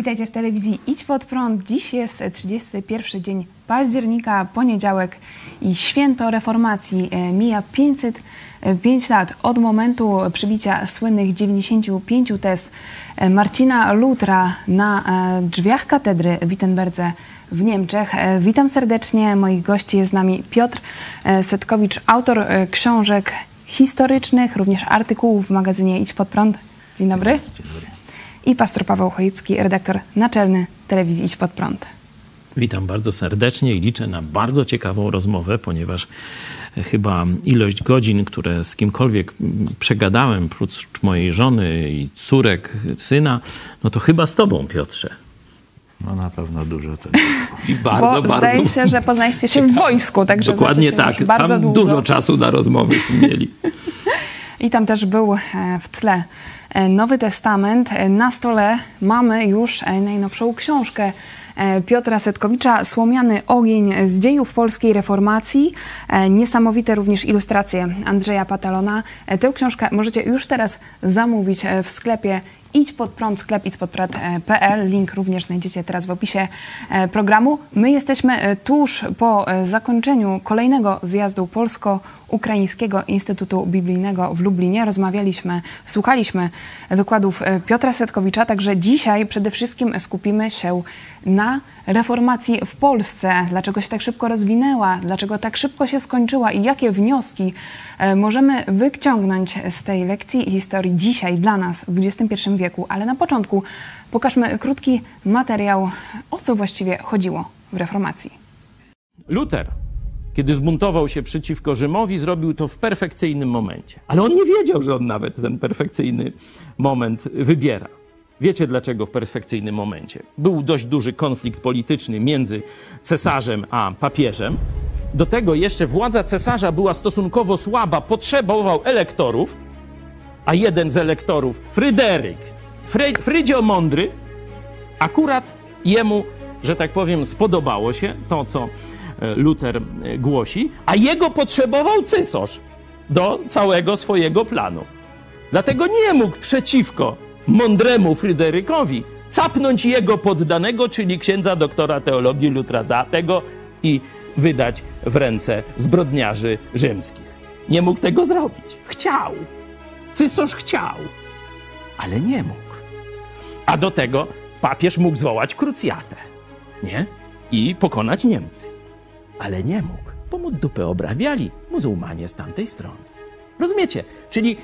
Witajcie w telewizji Idź Pod Prąd. Dziś jest 31 dzień października, poniedziałek i święto reformacji. E, Mija 505 lat od momentu przybicia słynnych 95 tez e, Marcina Lutra na e, drzwiach katedry w Wittenberdze w Niemczech. Witam serdecznie. Moich gości jest z nami Piotr Setkowicz, autor książek historycznych, również artykułów w magazynie Idź Pod Prąd. Dzień dobry. Dzień dobry i pastor Paweł Chojecki, redaktor naczelny telewizji Idź Pod Prąd. Witam bardzo serdecznie i liczę na bardzo ciekawą rozmowę, ponieważ chyba ilość godzin, które z kimkolwiek przegadałem, prócz mojej żony i córek, syna, no to chyba z tobą, Piotrze. No na pewno dużo to I bardzo, Bo bardzo. Zdaje się, że poznaliście się w wojsku, także Dokładnie tak. Bardzo Tam długo. dużo czasu na rozmowy mieli. I tam też był e, w tle e, Nowy Testament. E, na stole mamy już najnowszą książkę Piotra Setkowicza, Słomiany ogień z dziejów polskiej reformacji. Niesamowite również ilustracje Andrzeja Patalona. Tę książkę możecie już teraz zamówić w sklepie Idź pod prąd, sklep idźpodprąd.pl. Link również znajdziecie teraz w opisie e, programu. My jesteśmy e, tuż po e, zakończeniu kolejnego zjazdu Polsko-Ukraińskiego Instytutu Biblijnego w Lublinie. Rozmawialiśmy, słuchaliśmy wykładów Piotra Setkowicza, także dzisiaj przede wszystkim skupimy się na reformacji w Polsce. Dlaczego się tak szybko rozwinęła, dlaczego tak szybko się skończyła i jakie wnioski możemy wyciągnąć z tej lekcji historii dzisiaj dla nas w XXI wieku, ale na początku pokażmy krótki materiał, o co właściwie chodziło w reformacji. Luther, kiedy zbuntował się przeciwko Rzymowi, zrobił to w perfekcyjnym momencie. Ale on nie wiedział, że on nawet ten perfekcyjny moment wybiera. Wiecie dlaczego w perfekcyjnym momencie? Był dość duży konflikt polityczny między cesarzem a papieżem. Do tego jeszcze władza cesarza była stosunkowo słaba, potrzebował elektorów, a jeden z elektorów, Fryderyk, Fry, Frydzio Mądry, akurat jemu, że tak powiem, spodobało się to, co Luther głosi, a jego potrzebował cesarz do całego swojego planu. Dlatego nie mógł przeciwko mądremu Fryderykowi capnąć jego poddanego, czyli księdza doktora teologii Lutra za tego i wydać w ręce zbrodniarzy rzymskich. Nie mógł tego zrobić. Chciał. Cysarz chciał, ale nie mógł. A do tego papież mógł zwołać krucjatę, nie? I pokonać Niemcy. Ale nie mógł, bo mu dupę obrabiali muzułmanie z tamtej strony. Rozumiecie? Czyli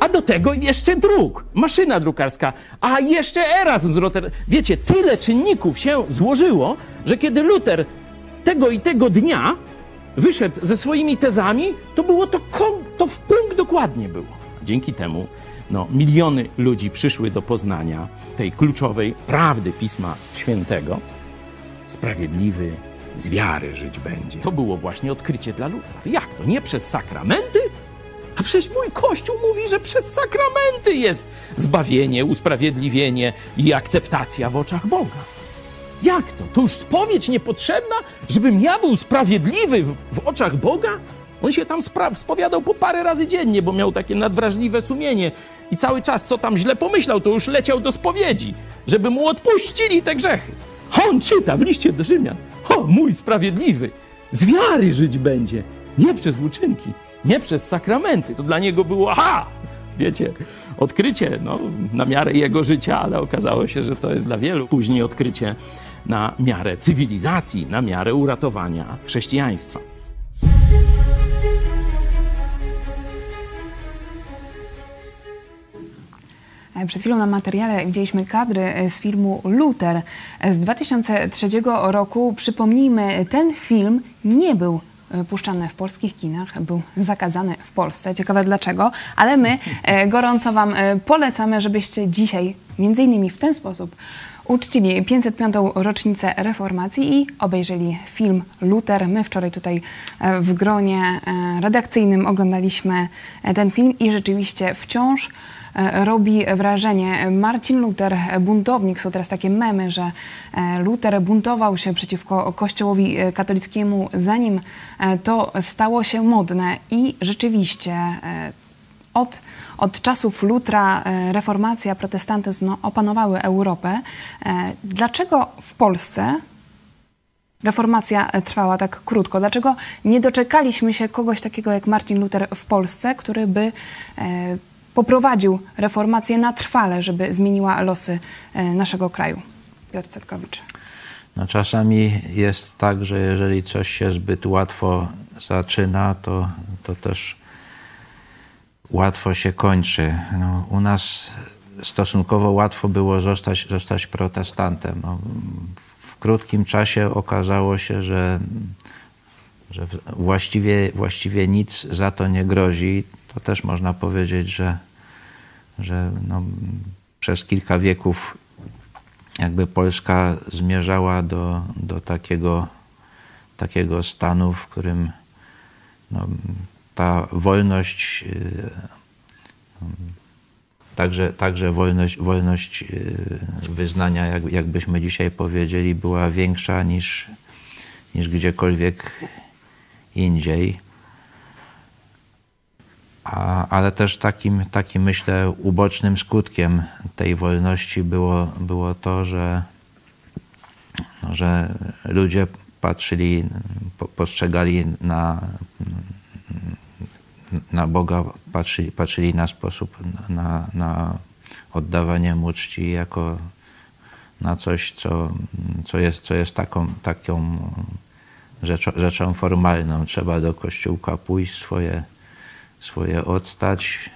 a do tego jeszcze druk, maszyna drukarska, a jeszcze Erasm z Rotterdam. Wiecie, tyle czynników się złożyło, że kiedy Luther tego i tego dnia wyszedł ze swoimi tezami, to było to, to w punkt dokładnie było. Dzięki temu no, miliony ludzi przyszły do poznania tej kluczowej prawdy Pisma Świętego. Sprawiedliwy z wiary żyć będzie. To było właśnie odkrycie dla Lutra. Jak to? Nie przez sakramenty? A przecież mój Kościół mówi, że przez sakramenty jest zbawienie, usprawiedliwienie i akceptacja w oczach Boga. Jak to? To już spowiedź niepotrzebna, żebym ja był sprawiedliwy w, w oczach Boga? On się tam spowiadał po parę razy dziennie, bo miał takie nadwrażliwe sumienie i cały czas, co tam źle pomyślał, to już leciał do spowiedzi, żeby mu odpuścili te grzechy. On czyta w liście do Rzymian. O, mój sprawiedliwy, z wiary żyć będzie, nie przez uczynki, nie przez sakramenty. To dla niego było, aha, wiecie, odkrycie no, na miarę jego życia, ale okazało się, że to jest dla wielu. Później odkrycie na miarę cywilizacji, na miarę uratowania chrześcijaństwa. Przed chwilą na materiale widzieliśmy kadry e, z filmu Luther e, z 2003 roku. Przypomnijmy, ten film nie był puszczany w polskich kinach, był zakazany w Polsce. Ciekawe dlaczego, ale my gorąco Wam polecamy, żebyście dzisiaj, między innymi w ten sposób, uczcili 505. rocznicę reformacji i obejrzeli film Luther. My wczoraj tutaj w gronie redakcyjnym oglądaliśmy ten film i rzeczywiście wciąż E, robi wrażenie. Marcin Luther, buntownik, są teraz takie memy, że e, Luther buntował się przeciwko Kościołowi e, katolickiemu, zanim to stało się modne i rzeczywiście od, od czasów Lutra e, reformacja, protestantyzm no, opanowały Europę. E, dlaczego w Polsce reformacja trwała tak krótko? Dlaczego nie doczekaliśmy się kogoś takiego jak Marcin Luther w Polsce, który by e, poprowadził reformację na trwale, żeby zmieniła losy naszego kraju? Piotr Cetkowicz. No, czasami jest tak, że jeżeli coś się zbyt łatwo zaczyna, to, to też łatwo się kończy. No, u nas stosunkowo łatwo było zostać, zostać protestantem. No, w krótkim czasie okazało się, że, że właściwie, właściwie nic za to nie grozi. To też można powiedzieć, że, że no, przez kilka wieków jakby Polska zmierzała do, do takiego, takiego stanu, w którym no, ta wolność, y, także, także wolność, wolność y, wyznania, jak, jakbyśmy dzisiaj powiedzieli, była większa niż, niż gdziekolwiek indziej. A, ale też takim, takim, myślę, ubocznym skutkiem tej wolności było, było to, że, że ludzie patrzyli, postrzegali na, na Boga, patrzyli, patrzyli na sposób, na, na oddawanie mu czci jako na coś, co, co, jest, co jest taką, taką rzeczą, rzeczą formalną. Trzeba do kościółka pójść, swoje swoje odstać,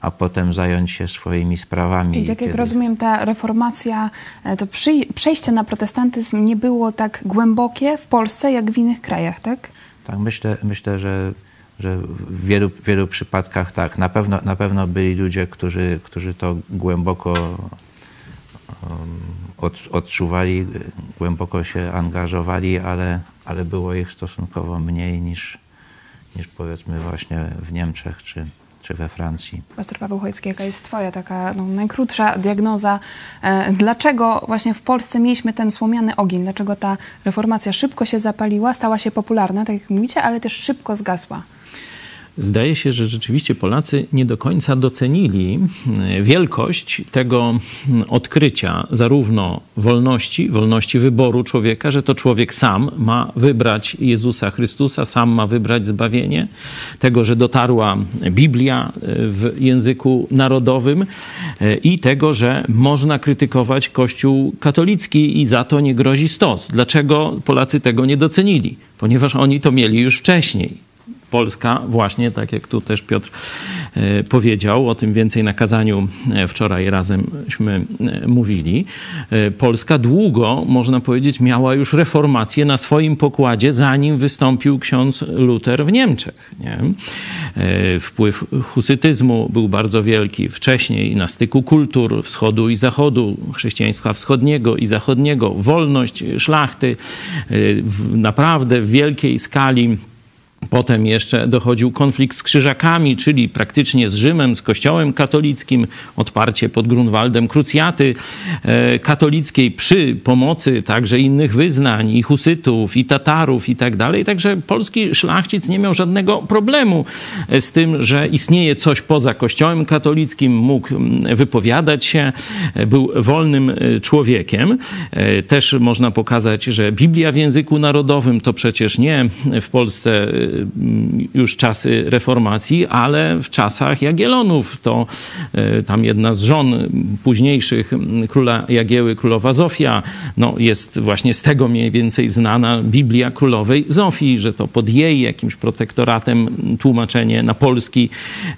a potem zająć się swoimi sprawami. Czyli tak jak kiedy... rozumiem, ta reformacja, e, to przy, przejście na protestantyzm nie było tak głębokie w Polsce, jak w innych krajach, tak? Tak, myślę, myślę że, że w wielu, wielu przypadkach tak. Na pewno, na pewno byli ludzie, którzy, którzy to głęboko um, odczuwali, głęboko się angażowali, ale, ale było ich stosunkowo mniej niż, niż powiedzmy właśnie w Niemczech czy, czy we Francji. Pastor Paweł Chojecki, jaka jest Twoja taka no, najkrótsza diagnoza? E, dlaczego właśnie w Polsce mieliśmy ten słomiany ogień? Dlaczego ta reformacja szybko się zapaliła, stała się popularna, tak jak mówicie, ale też szybko zgasła? Zdaje się, że rzeczywiście Polacy nie do końca docenili e, wielkość tego odkrycia, zarówno wolności, wolności wyboru człowieka, że to człowiek sam ma wybrać Jezusa Chrystusa, sam ma wybrać zbawienie, tego, że dotarła Biblia e, w języku narodowym e, i tego, że można krytykować Kościół katolicki i za to nie grozi stos. Dlaczego Polacy tego nie docenili? Ponieważ oni to mieli już wcześniej. Polska właśnie, tak jak tu też Piotr e, powiedział, o tym więcej na kazaniu e, wczoraj razemśmy e, mówili. Polska długo, można powiedzieć, miała już reformację na swoim pokładzie, zanim wystąpił ksiądz Luter w Niemczech. Nie? Wpływ husytyzmu był bardzo wielki wcześniej na styku kultur wschodu i zachodu, chrześcijaństwa wschodniego i zachodniego, wolność szlachty naprawdę w wielkiej skali Potem jeszcze dochodził konflikt z krzyżakami, czyli praktycznie z Rzymem, z Kościołem katolickim, odparcie pod Grunwaldem krucjaty e, katolickiej przy pomocy także innych wyznań, i husytów, i Tatarów i tak dalej. Także polski szlachcic nie miał żadnego problemu e, z tym, że istnieje coś poza Kościołem katolickim, mógł wypowiadać się, e, był wolnym człowiekiem. Też można pokazać, że Biblia w języku narodowym to przecież nie w Polsce już czasy reformacji, ale w czasach Jagielonów. To y, tam jedna z żon późniejszych króla Jagieły, królowa Zofia, no jest właśnie z tego mniej więcej znana Biblia królowej Zofii, że to pod jej jakimś protektoratem tłumaczenie na polski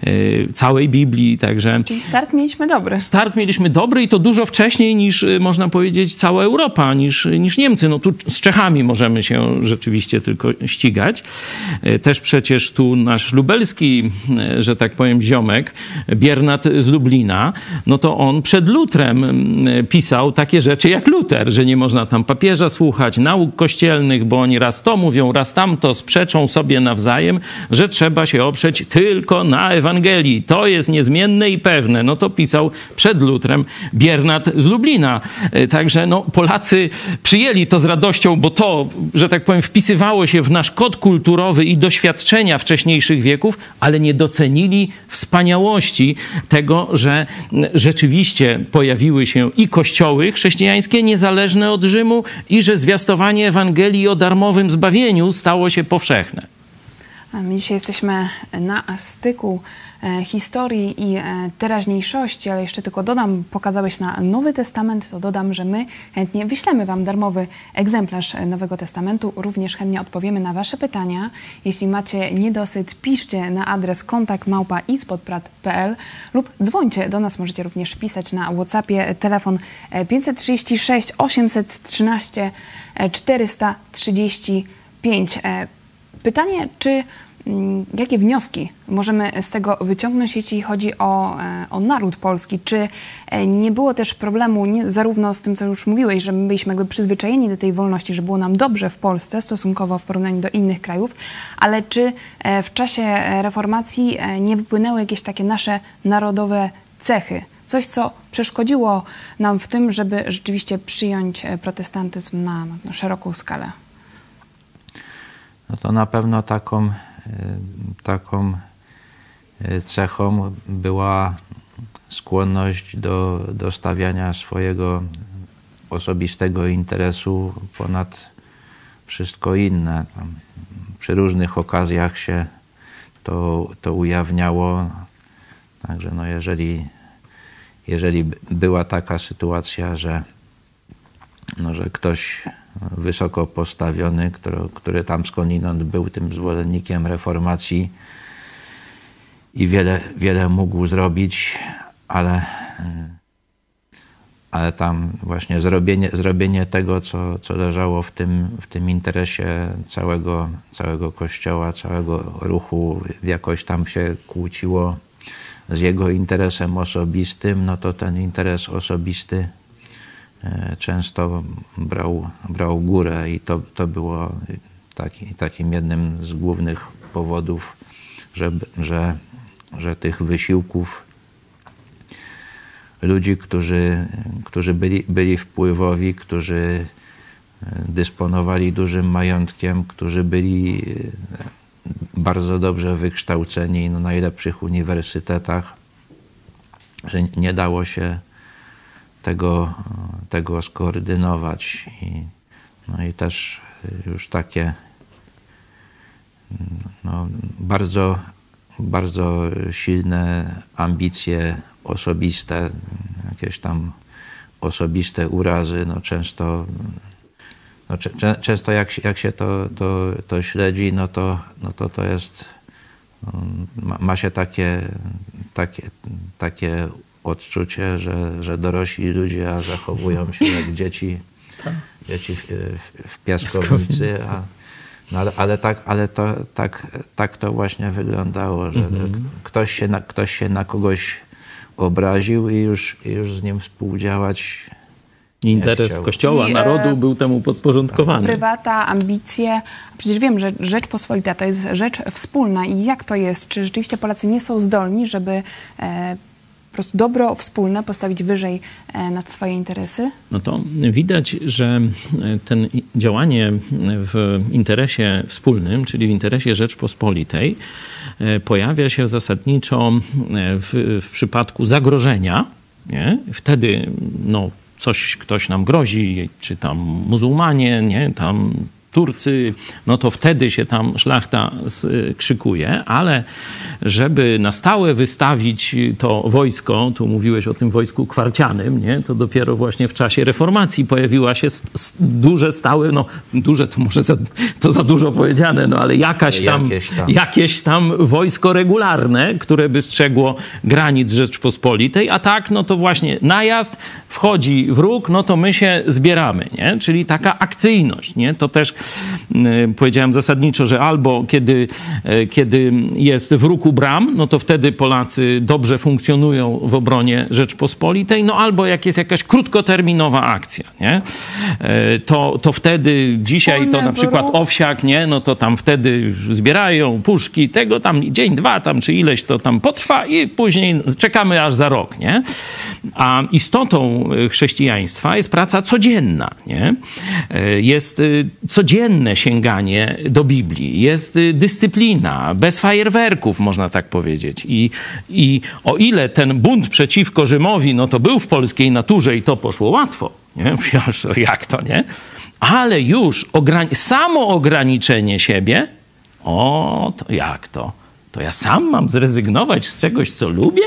y, całej Biblii, także... Czyli start mieliśmy dobry. Start mieliśmy dobry i to dużo wcześniej niż, można powiedzieć, cała Europa, niż, niż Niemcy. No tu z Czechami możemy się rzeczywiście tylko ścigać. E, też przecież tu nasz lubelski, e, że tak powiem, ziomek, Biernat z Lublina, no to on przed Lutrem pisał takie rzeczy jak Luter, że nie można tam papieża słuchać, nauk kościelnych, bo oni raz to mówią, raz tamto, sprzeczą sobie nawzajem, że trzeba się oprzeć tylko na Ewangelii. To jest niezmienne i pewne. No to pisał przed Lutrem Biernat z Lublina. E, także no, Polacy przyjęli to z radością, bo to, że tak powiem, wpisywało się w nasz kod kulturowy i doświadczenia wcześniejszych wieków, ale nie docenili wspaniałości tego, że rzeczywiście pojawiły się i kościoły chrześcijańskie niezależne od Rzymu i że zwiastowanie Ewangelii o darmowym zbawieniu stało się powszechne. My dzisiaj jesteśmy na styku historii i e, teraźniejszości, ale jeszcze tylko dodam, pokazałeś na Nowy Testament, to dodam, że my chętnie wyślemy Wam darmowy egzemplarz Nowego Testamentu. Również chętnie odpowiemy na Wasze pytania. Jeśli macie niedosyt, piszcie na adres kontakt małpa lub dzwońcie do nas. Możecie również pisać na WhatsAppie telefon 536 813 435. Pytanie, czy jakie wnioski możemy z tego wyciągnąć, jeśli chodzi o, e, o naród polski? Czy e, nie było też problemu nie, zarówno z tym, co już mówiłeś, że my byliśmy jakby przyzwyczajeni do tej wolności, że było nam dobrze w Polsce stosunkowo w porównaniu do innych krajów, ale czy e, w czasie reformacji nie wypłynęły jakieś takie nasze narodowe cechy? Coś, co przeszkodziło nam w tym, żeby rzeczywiście przyjąć protestantyzm na, na szeroką skalę? no to na pewno taką, taką e, cechą była skłonność do, do stawiania swojego osobistego interesu ponad wszystko inne. Tam przy różnych okazjach się to, to ujawniało. Także no jeżeli, jeżeli była taka sytuacja, że, no, że ktoś wysoko postawiony, który, który tam skądinąd był tym zwolennikiem reformacji i wiele, wiele mógł zrobić, ale, ale tam właśnie zrobienie, zrobienie tego, co, co leżało w tym, w tym interesie całego, całego kościoła, całego ruchu, jakoś tam się kłóciło z jego interesem osobistym, no to ten interes osobisty E, często brał, brał górę i to, to było taki, takim jednym z głównych powodów, że, że, że tych wysiłków ludzi, którzy, którzy byli, byli wpływowi, którzy e, dysponowali dużym majątkiem, którzy byli e, bardzo dobrze wykształceni na najlepszych uniwersytetach, że nie dało się tego, tego skoordynować. I, no i też już takie no, bardzo, bardzo silne ambicje osobiste, jakieś tam osobiste urazy, no często, no, często jak, jak się to, to, to śledzi, no to, no to to jest, ma, ma się takie, takie, takie odczucie, że, że dorośli ludzie a zachowują się jak dzieci, tak. dzieci w, w, w piaskownicy, a, no ale, ale, tak, ale to, tak, tak to właśnie wyglądało, że mhm. ktoś, się na, ktoś się na kogoś obraził i już, i już z nim współdziałać Interes Kościoła, I, narodu był temu podporządkowany. Prywata, ambicje. Przecież wiem, że Rzeczpospolita to jest rzecz wspólna. I jak to jest? Czy rzeczywiście Polacy nie są zdolni, żeby e, po prostu dobro wspólne postawić wyżej e, nad swoje interesy? No to widać, że e, ten działanie w interesie wspólnym, czyli w interesie Rzeczpospolitej, e, pojawia się zasadniczo w, w przypadku zagrożenia. Nie? Wtedy no, coś, ktoś nam grozi, czy tam muzułmanie, nie? tam Turcy, no to wtedy się tam szlachta krzykuje, ale żeby na stałe wystawić to wojsko, tu mówiłeś o tym wojsku kwarcianym, nie? to dopiero właśnie w czasie reformacji pojawiła się duże, stałe, no duże to może za, to za dużo powiedziane, no ale jakaś tam, jakieś tam. jakieś tam wojsko regularne, które by strzegło granic Rzeczpospolitej, a tak, no to właśnie najazd, wchodzi wróg, no to my się zbieramy, nie? czyli taka akcyjność, nie? to też powiedziałem zasadniczo, że albo kiedy, e, kiedy jest w ruku bram, no to wtedy Polacy dobrze funkcjonują w obronie Rzeczpospolitej, no albo jak jest jakaś krótkoterminowa akcja, nie? E, to, to wtedy dzisiaj to na przykład Owsiak, nie? No to tam wtedy zbierają puszki, tego tam dzień, dwa tam czy ileś to tam potrwa i później czekamy aż za rok, nie? A istotą chrześcijaństwa jest praca codzienna, nie? Jest codzienna codzienne sięganie do Biblii, jest y, dyscyplina, bez fajerwerków, można tak powiedzieć. I, I o ile ten bunt przeciwko Rzymowi, no to był w polskiej naturze i to poszło łatwo, nie? jak to, nie? Ale już ograni- samo ograniczenie siebie, o, to jak to? To ja sam mam zrezygnować z czegoś, co lubię?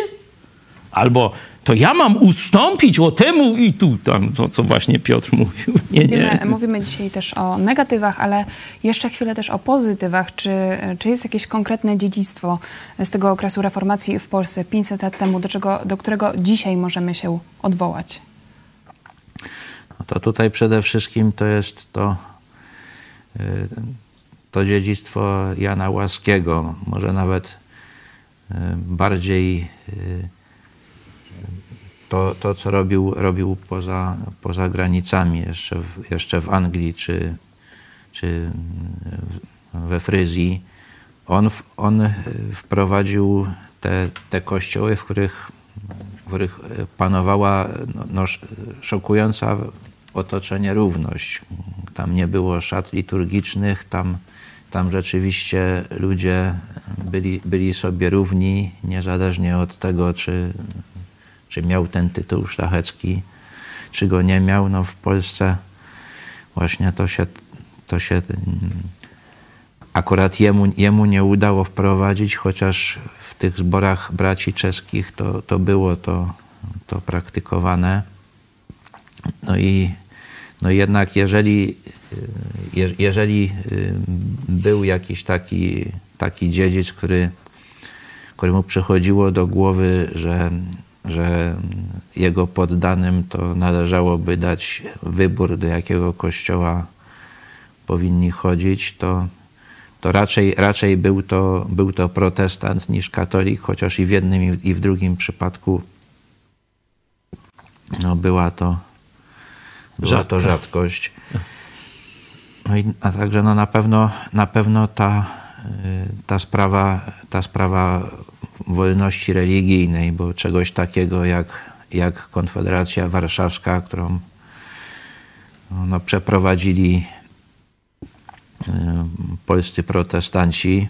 Albo to ja mam ustąpić o temu i tu, tam, to co właśnie Piotr mówił. Nie, nie. Mówimy, mówimy dzisiaj też o negatywach, ale jeszcze chwilę też o pozytywach. Czy, czy jest jakieś konkretne dziedzictwo z tego okresu reformacji w Polsce 500 lat temu, do, czego, do którego dzisiaj możemy się odwołać? No to tutaj przede wszystkim to jest to, y, to dziedzictwo Jana Łaskiego, może nawet y, bardziej y, to, to co robił, robił poza, poza granicami, jeszcze w, jeszcze w Anglii czy, czy we Fryzji. On, on wprowadził te, te kościoły, w których, w których panowała no, no, szokująca otoczenie równość. Tam nie było szat liturgicznych, tam, tam rzeczywiście ludzie byli, byli sobie równi, niezależnie od tego, czy, czy miał ten tytuł szlachecki, czy go nie miał. No w Polsce właśnie to się, to się akurat jemu, jemu nie udało wprowadzić, chociaż w tych zborach braci czeskich to, to było to, to praktykowane. No i no jednak jeżeli, jeżeli był jakiś taki, taki dziedzic, który, któremu przychodziło do głowy, że, że jego poddanym to należałoby dać wybór, do jakiego kościoła powinni chodzić, to, to raczej, raczej był, to, był to protestant niż katolik, chociaż i w jednym i w drugim przypadku no, była to była to rzadkość. No i, a także no na pewno, na pewno ta, ta, sprawa, ta sprawa wolności religijnej, bo czegoś takiego jak, jak Konfederacja Warszawska, którą no, przeprowadzili polscy protestanci,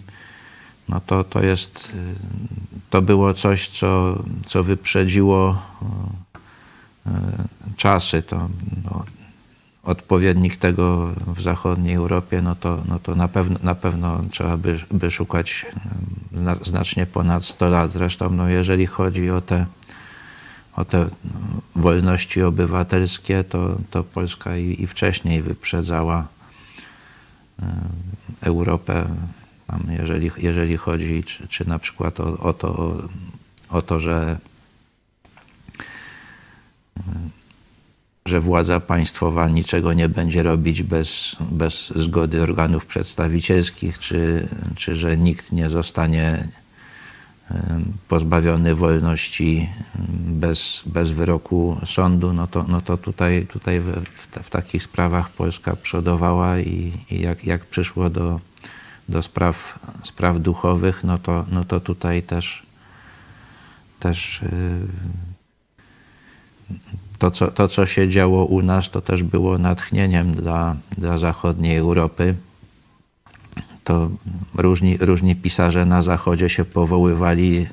no to, to jest, to było coś, co, co wyprzedziło czasy, to no, odpowiednik tego w zachodniej Europie, no to, no to na, pewno, na pewno trzeba by, by szukać znacznie ponad 100 lat. Zresztą, no, jeżeli chodzi o te, o te wolności obywatelskie, to, to Polska i, i wcześniej wyprzedzała Europę, tam jeżeli, jeżeli chodzi czy, czy na przykład o, o, to, o, o to, że że władza państwowa niczego nie będzie robić bez, bez zgody organów przedstawicielskich, czy, czy że nikt nie zostanie pozbawiony wolności bez, bez wyroku sądu, no to, no to tutaj, tutaj w, w, w takich sprawach Polska przodowała i, i jak, jak przyszło do, do spraw, spraw duchowych, no to, no to tutaj też, też yy, to co, to, co się działo u nas, to też było natchnieniem dla, dla zachodniej Europy. To różni, różni pisarze na Zachodzie się powoływali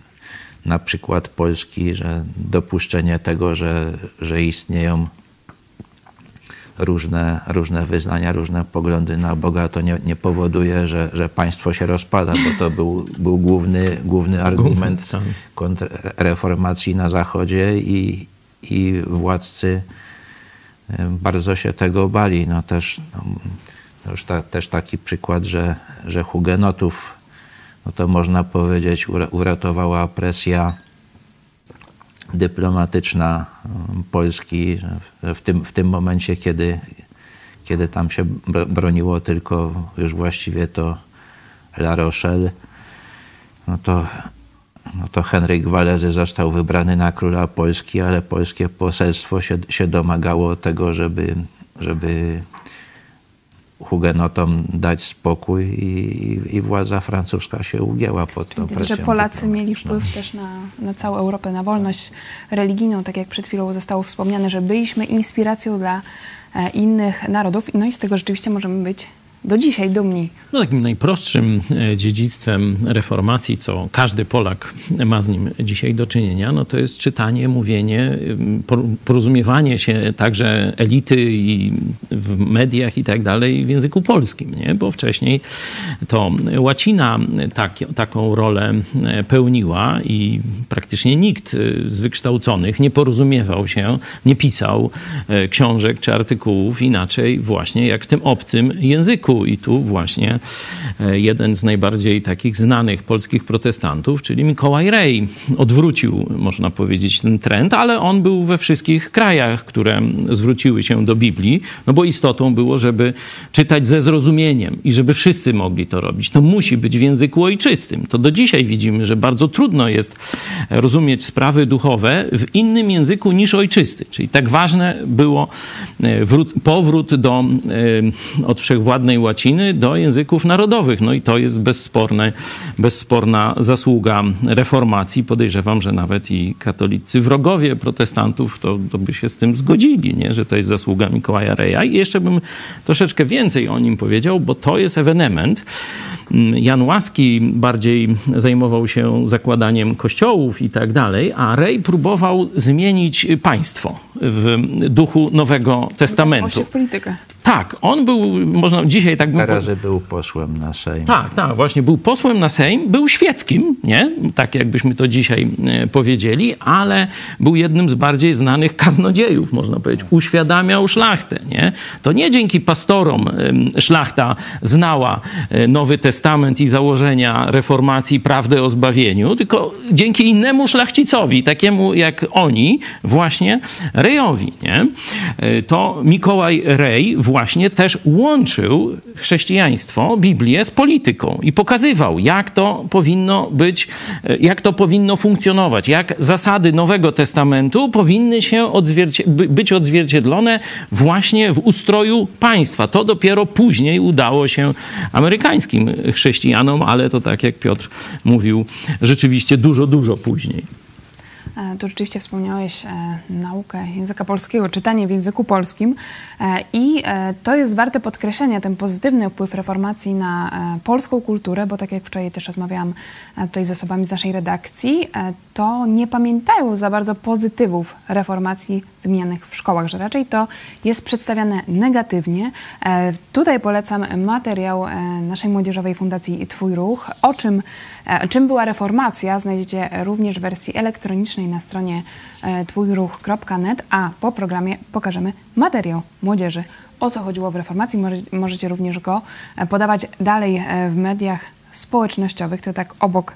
na przykład Polski, że dopuszczenie tego, że, że istnieją różne, różne wyznania, różne poglądy na Boga, to nie, nie powoduje, że, że państwo się rozpada, bo to był, był główny, główny argument kontrreformacji na Zachodzie i, i władcy bardzo się tego bali. No też, no, już ta, też taki przykład, że, że hugenotów, no to można powiedzieć, uratowała presja dyplomatyczna Polski w tym, w tym momencie, kiedy, kiedy tam się broniło tylko już właściwie to La Rochelle, no to no to Henryk Walezy został wybrany na króla Polski, ale polskie poselstwo się, się domagało tego, żeby, żeby hugenotom dać spokój i, i władza francuska się ugięła pod tą presją. że Polacy mieli wpływ no. też na, na całą Europę, na wolność religijną, tak jak przed chwilą zostało wspomniane, że byliśmy inspiracją dla e, innych narodów. No i z tego rzeczywiście możemy być do dzisiaj dumni? No takim najprostszym e, dziedzictwem reformacji, co każdy Polak ma z nim dzisiaj do czynienia, no to jest czytanie, mówienie, porozumiewanie się także elity i w mediach i tak dalej w języku polskim, nie? bo wcześniej to łacina tak, taką rolę e, pełniła i praktycznie nikt e, z wykształconych nie porozumiewał się, nie pisał książek czy artykułów inaczej właśnie jak w tym obcym języku i tu właśnie E, jeden z najbardziej takich znanych polskich protestantów, czyli Mikołaj Rej. Odwrócił, można powiedzieć, ten trend, ale on był we wszystkich krajach, które zwróciły się do Biblii, no bo istotą było, żeby czytać ze zrozumieniem i żeby wszyscy mogli to robić. To musi być w języku ojczystym. To do dzisiaj widzimy, że bardzo trudno jest rozumieć sprawy duchowe w innym języku niż ojczysty. Czyli tak ważne było e, powrót do, e, od wszechwładnej łaciny do języków narodowych. No i to jest bezsporne, bezsporna zasługa reformacji. Podejrzewam, że nawet i katolicy wrogowie protestantów to, to by się z tym zgodzili, nie? że to jest zasługa Mikołaja Reja. I jeszcze bym troszeczkę więcej o nim powiedział, bo to jest ewenement. Jan Łaski bardziej zajmował się zakładaniem kościołów i tak dalej, a Rej próbował zmienić państwo w duchu Nowego Testamentu. się w politykę. Tak, on był, można dzisiaj tak... Teraz, że był posłem na Sejm. Tak, tak, właśnie był posłem na Sejm, był świeckim, nie? Tak jakbyśmy to dzisiaj e, powiedzieli, ale był jednym z bardziej znanych kaznodziejów, można powiedzieć. Uświadamiał szlachtę, nie? To nie dzięki pastorom szlachta znała e, Nowy Testament i założenia reformacji i prawdę o zbawieniu, tylko dzięki innemu szlachcicowi, takiemu jak oni, właśnie Rejowi, nie? E, to Mikołaj Rej właśnie też łączył chrześcijaństwo, Biblię z polityką i pokazywał, jak to powinno być, e, jak to powinno funkcjonować, jak zasady Nowego Testamentu powinny się odzwierci być odzwierciedlone właśnie w ustroju państwa. To dopiero później udało się amerykańskim chrześcijanom, ale to tak jak Piotr mówił, rzeczywiście dużo, dużo później. E, tu rzeczywiście wspomniałeś e, naukę języka polskiego, czytanie w języku polskim e, i to jest warte podkreślenia, ten pozytywny wpływ reformacji na polską kulturę, bo tak jak wczoraj też rozmawiałam tutaj z osobami z naszej redakcji, to nie pamiętają za bardzo pozytywów reformacji wymienianych w szkołach, że raczej to jest przedstawiane negatywnie. Tutaj polecam materiał naszej Młodzieżowej Fundacji Twój Ruch, o czym, czym była reformacja, znajdziecie również w wersji elektronicznej na stronie e, twójruch.net, a po programie pokażemy materiał młodzieży. O co chodziło w reformacji, możecie również go e, podawać dalej e, w mediach społecznościowych, to tak obok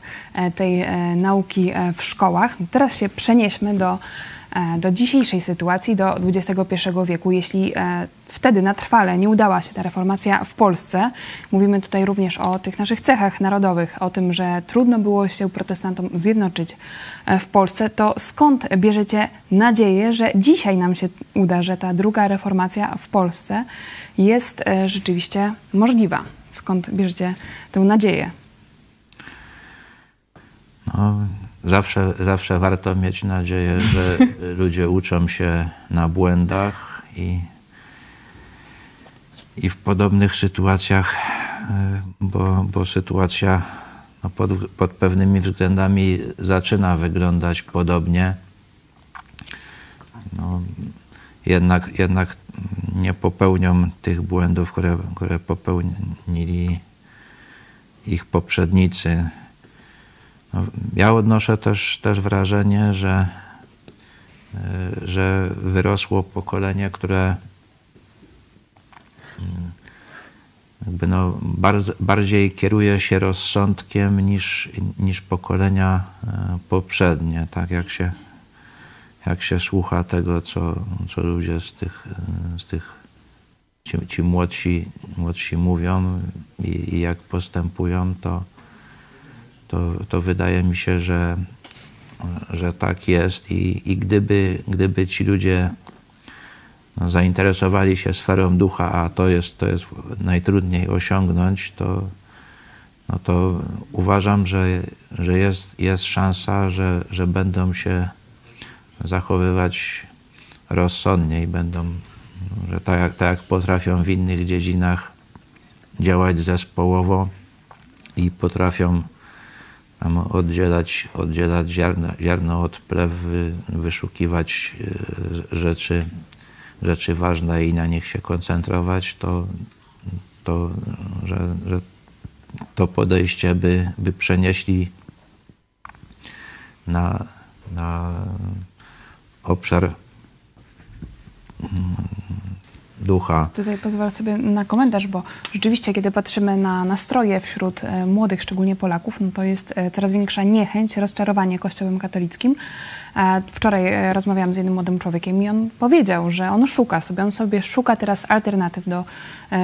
tej nauki w szkołach. Teraz się przenieśmy do E, do dzisiejszej sytuacji, do XXI wieku, jeśli e, wtedy na trwale nie udała się ta reformacja w Polsce, mówimy tutaj również o tych naszych cechach narodowych, o tym, że trudno było się protestantom zjednoczyć e, w Polsce, to skąd bierzecie nadzieję, że dzisiaj nam się uda, że ta druga reformacja w Polsce jest rzeczywiście możliwa? Skąd bierzecie tę nadzieję? No, Zawsze, zawsze warto mieć nadzieję, że ludzie uczą się na błędach i, i w podobnych sytuacjach, e, bo, bo sytuacja no pod, pod pewnymi względami zaczyna wyglądać podobnie. No, jednak, jednak nie popełnią tych błędów, które, które popełnili ich poprzednicy ja odnoszę też, też wrażenie, że, e, że wyrosło pokolenie, które mm, jakby no bardzo, bardziej kieruje się rozsądkiem niż, niż pokolenia e, poprzednie. Tak jak się, jak się słucha tego, co, co ludzie z tych, e, z tych ci, ci młodsi, młodsi mówią i, i jak postępują, to, to, to wydaje mi się, że, że tak jest i, i gdyby, gdyby ci ludzie no, zainteresowali się sferą ducha, a to jest, to jest najtrudniej osiągnąć, to, no to uważam, że, że jest, jest szansa, że, że będą się zachowywać rozsądnie i będą, że tak jak, tak jak potrafią w innych dziedzinach działać zespołowo i potrafią tam oddzielać, oddzielać ziarno, ziarno od plew, wyszukiwać e, rzeczy, rzeczy ważne i na nich się koncentrować, to, to że, że to podejście by, by przenieśli na, na obszar mm, ducha. Tutaj pozwolę sobie na komentarz, bo rzeczywiście, kiedy patrzymy na nastroje wśród e, młodych, szczególnie Polaków, no to jest e, coraz większa niechęć, rozczarowanie Kościołem katolickim. E, wczoraj rozmawiałam z jednym młodym człowiekiem i on powiedział, że on szuka sobie, on sobie szuka teraz alternatyw do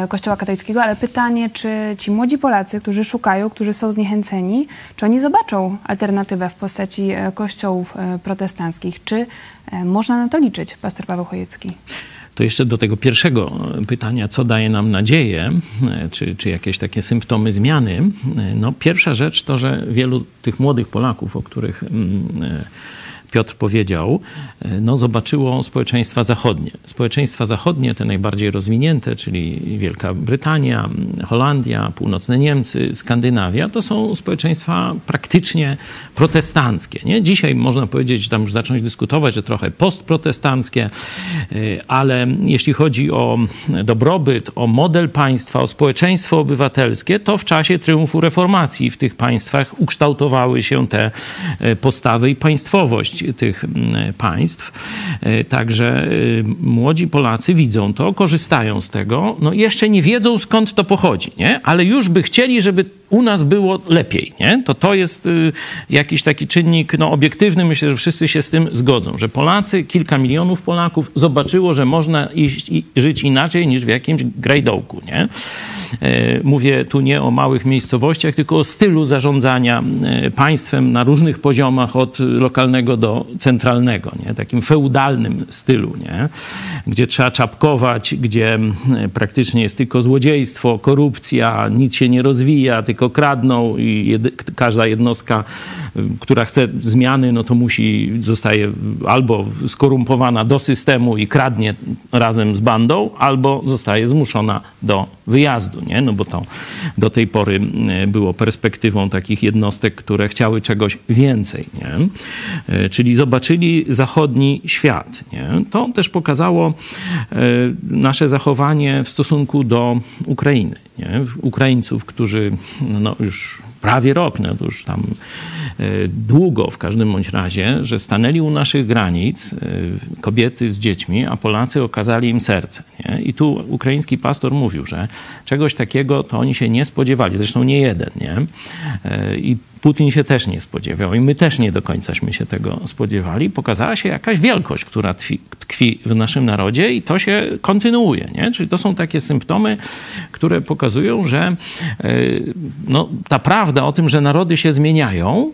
Kościoła katolickiego, ale pytanie, czy ci młodzi Polacy, którzy szukają, którzy są zniechęceni, czy oni zobaczą alternatywę w postaci kościołów protestanckich? Czy można na to liczyć, pastor Paweł Chojecki? To jeszcze do tego pierwszego pytania, co daje nam nadzieję, czy, czy jakieś takie symptomy zmiany. No, pierwsza rzecz to, że wielu tych młodych Polaków, o których mm, Piotr powiedział, e, no, zobaczyło społeczeństwa zachodnie. Społeczeństwa zachodnie, te najbardziej rozwinięte, czyli Wielka Brytania, Holandia, północne Niemcy, Skandynawia, to są społeczeństwa praktycznie protestanckie. Nie? Dzisiaj można powiedzieć, tam już zacząć dyskutować, że trochę postprotestanckie, e, ale jeśli chodzi o dobrobyt, o model państwa, o społeczeństwo obywatelskie, to w czasie triumfu reformacji w tych państwach ukształtowały się te e, postawy i państwowość tych mm, państw. E, także e, młodzi Polacy widzą to, korzystają z tego. No jeszcze nie wiedzą skąd to pochodzi, nie? ale już by chcieli, żeby u nas było lepiej, nie? To to jest y, jakiś taki czynnik no, obiektywny. Myślę, że wszyscy się z tym zgodzą, że Polacy, kilka milionów Polaków zobaczyło, że można iść i żyć inaczej niż w jakimś grajdołku, nie? E, mówię tu nie o małych miejscowościach, tylko o stylu zarządzania e, państwem na różnych poziomach, od lokalnego do centralnego, nie? takim feudalnym stylu, nie? gdzie trzeba czapkować, gdzie praktycznie jest tylko złodziejstwo, korupcja, nic się nie rozwija, tylko kradną i jedy, każda jednostka, która chce zmiany, no to musi, zostaje albo skorumpowana do systemu i kradnie razem z bandą, albo zostaje zmuszona do wyjazdu, nie? No bo to do tej pory było perspektywą takich jednostek, które chciały czegoś więcej, nie? E, czyli zobaczyli zachodni świat, nie? To też pokazało nasze zachowanie w stosunku do Ukrainy, nie? Ukraińców, którzy no już prawie rok, no to już tam e, długo w każdym bądź razie, że stanęli u naszych granic e, kobiety z dziećmi, a Polacy okazali im serce. Nie? I tu ukraiński pastor mówił, że czegoś takiego to oni się nie spodziewali, zresztą nie jeden. Nie? E, I Putin się też nie spodziewał i my też nie do końcaśmy się tego spodziewali. Pokazała się jakaś wielkość, która tkwi, w naszym narodzie i to się kontynuuje. Nie? Czyli to są takie symptomy, które pokazują, że no, ta prawda, prawda o tym, że narody się zmieniają,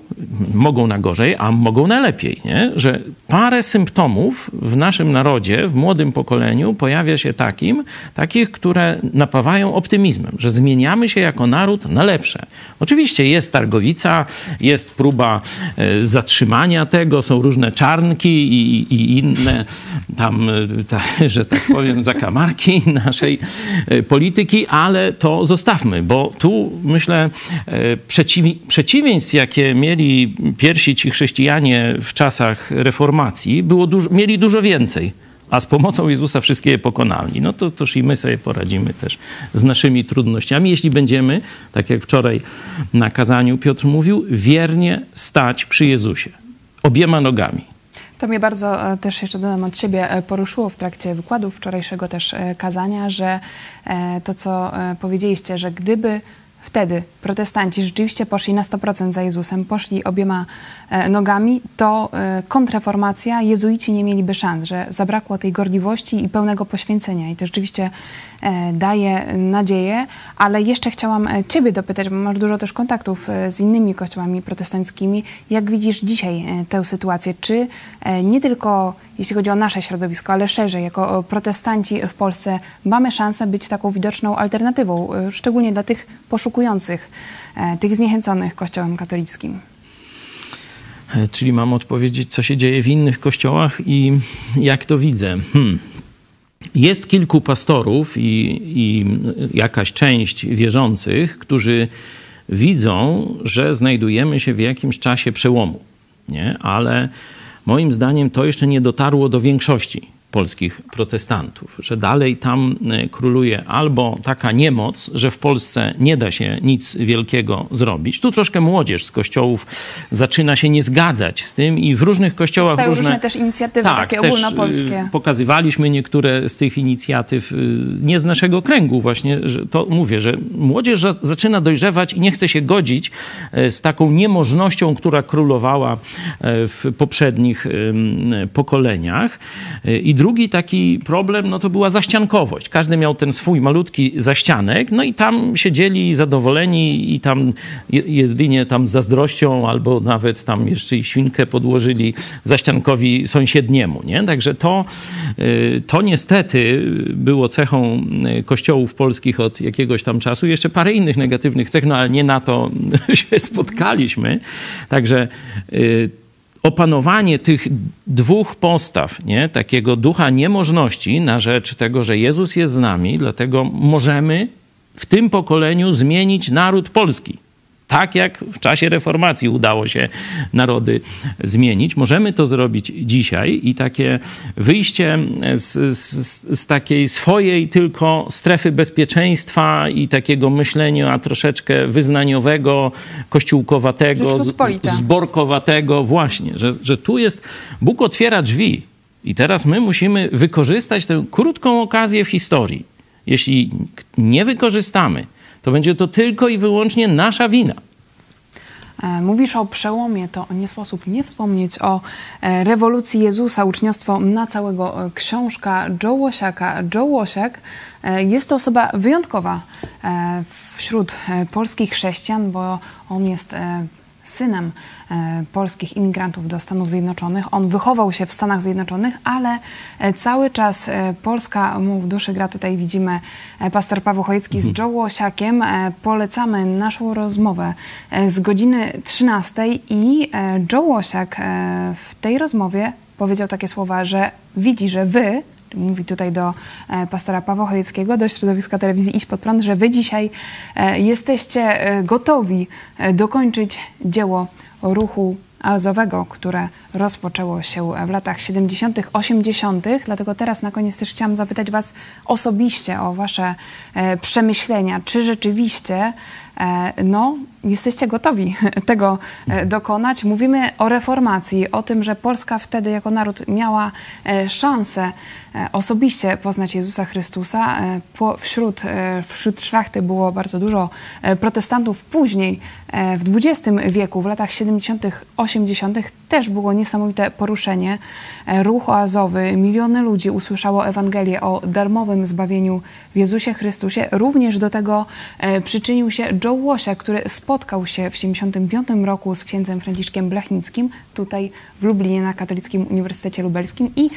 mogą na gorzej, a mogą na lepiej, nie? że parę symptomów w naszym narodzie, w młodym pokoleniu pojawia się takim, takich, które napawają optymizmem, że zmieniamy się jako naród na lepsze. Oczywiście jest targowica, jest próba e, zatrzymania tego, są różne czarnki i, i inne tam, e, ta, że tak powiem, zakamarki naszej e, polityki, ale to zostawmy, bo tu myślę przeciwi przeciwieństw, jakie mieli pierwsi ci chrześcijanie w czasach reformacji, było dużo, mieli dużo więcej. A z pomocą Jezusa wszystkie je pokonali. No to toż i my sobie poradzimy też z naszymi trudnościami, jeśli będziemy, tak jak wczoraj na kazaniu Piotr mówił, wiernie stać przy Jezusie. Obiema nogami. To mnie bardzo e, też jeszcze dodam od siebie e, poruszyło w trakcie wykładów wczorajszego też e, kazania, że to, co powiedzieliście, że gdyby wtedy protestanci rzeczywiście poszli na 100% za Jezusem, poszli obiema e, nogami, to e, kontrreformacja, jezuici nie mieliby szans, że zabrakło tej gorliwości i pełnego poświęcenia. I to rzeczywiście e, daje nadzieję, ale jeszcze chciałam Ciebie dopytać, bo masz dużo też kontaktów z innymi kościołami protestanckimi. Jak widzisz dzisiaj tę sytuację? Czy nie tylko jeśli chodzi o nasze środowisko, ale szerzej, jako protestanci w Polsce, mamy szansę być taką widoczną alternatywą, szczególnie dla tych poszukujących, e, tych zniechęconych Kościołem katolickim. E, czyli mam odpowiedzieć, co się dzieje w innych kościołach i jak to widzę. Hmm. jest kilku pastorów i, i jakaś część wierzących, którzy widzą, że znajdujemy się w jakimś czasie przełomu, nie? ale moim zdaniem to jeszcze nie dotarło do większości polskich protestantów, że dalej tam e, króluje albo taka niemoc, że w Polsce nie da się nic wielkiego zrobić. Tu troszkę młodzież z kościołów zaczyna się nie zgadzać z tym i w różnych kościołach różne... różne też inicjatywy tak, takie ogólnopolskie. y, Pokazywaliśmy niektóre z tych inicjatyw, y, nie z naszego kręgu właśnie, że to mówię, że młodzież za- zaczyna dojrzewać i nie chce się godzić e, z taką niemożnością, która królowała e, w poprzednich pokoleniach. E, I drugi taki problem, no to była zaściankowość. Każdy miał ten swój malutki zaścianek, no i tam siedzieli zadowoleni i tam je- jedynie tam zazdrością albo nawet tam jeszcze i świnkę podłożyli zaściankowi sąsiedniemu, nie? Także to, y, to niestety było cechą y, kościołów polskich od jakiegoś tam czasu. Jeszcze parę innych negatywnych cech, no ale nie na to się spotkaliśmy. Także y, opanowanie tych dwóch postaw, nie? takiego ducha niemożności na rzecz tego, że Jezus jest z nami, dlatego możemy w tym pokoleniu zmienić naród polski. Tak jak w czasie reformacji udało się narody zmienić, możemy to zrobić dzisiaj i takie wyjście z, z, z takiej swojej tylko strefy bezpieczeństwa i takiego myślenia troszeczkę wyznaniowego, kościółkowatego, zborkowatego, właśnie, że, że tu jest, Bóg otwiera drzwi. I teraz my musimy wykorzystać tę krótką okazję w historii. Jeśli nie wykorzystamy, to będzie to tylko i wyłącznie nasza wina. E, Mówisz o przełomie, to nie sposób nie wspomnieć o e, rewolucji Jezusa, uczniostwo na całego e, książka Joe Łosiaka. Joe Łosiak jest to osoba wyjątkowa wśród polskich chrześcijan, bo on jest synem e, polskich imigrantów do Stanów Zjednoczonych. On wychował się w Stanach Zjednoczonych, ale e, cały czas e, Polska mu w duszy gra. Tutaj widzimy pastor Paweł Chojecki z Joe Łosiakiem. Polecamy naszą rozmowę z godziny 13 i Joe Łosiak w tej rozmowie powiedział takie słowa, że widzi, że wy, mówi tutaj do e, pastora Pawła Chojeckiego, do środowiska telewizji Iść Pod Prąd, że wy dzisiaj e, jesteście e, gotowi dokończyć dzieło ruchu azowego, które rozpoczęło się w latach 70., 80., dlatego teraz na koniec też chciałam zapytać Was osobiście o Wasze przemyślenia, czy rzeczywiście no, jesteście gotowi tego dokonać. Mówimy o reformacji, o tym, że Polska wtedy jako naród miała szansę osobiście poznać Jezusa Chrystusa. E, wśród, e, wśród szlachty było bardzo dużo e, protestantów. Później e, w XX wieku, w latach 70., 80. też było niesamowite poruszenie. E, Ruch oazowy, miliony ludzi usłyszało Ewangelię o darmowym zbawieniu w Jezusie Chrystusie. Również do tego e, przyczynił się Joe Łosia, który spotkał się w 75 roku z księdzem Franciszkiem Blachnickim tutaj w Lublinie na Katolickim Uniwersytecie Lubelskim i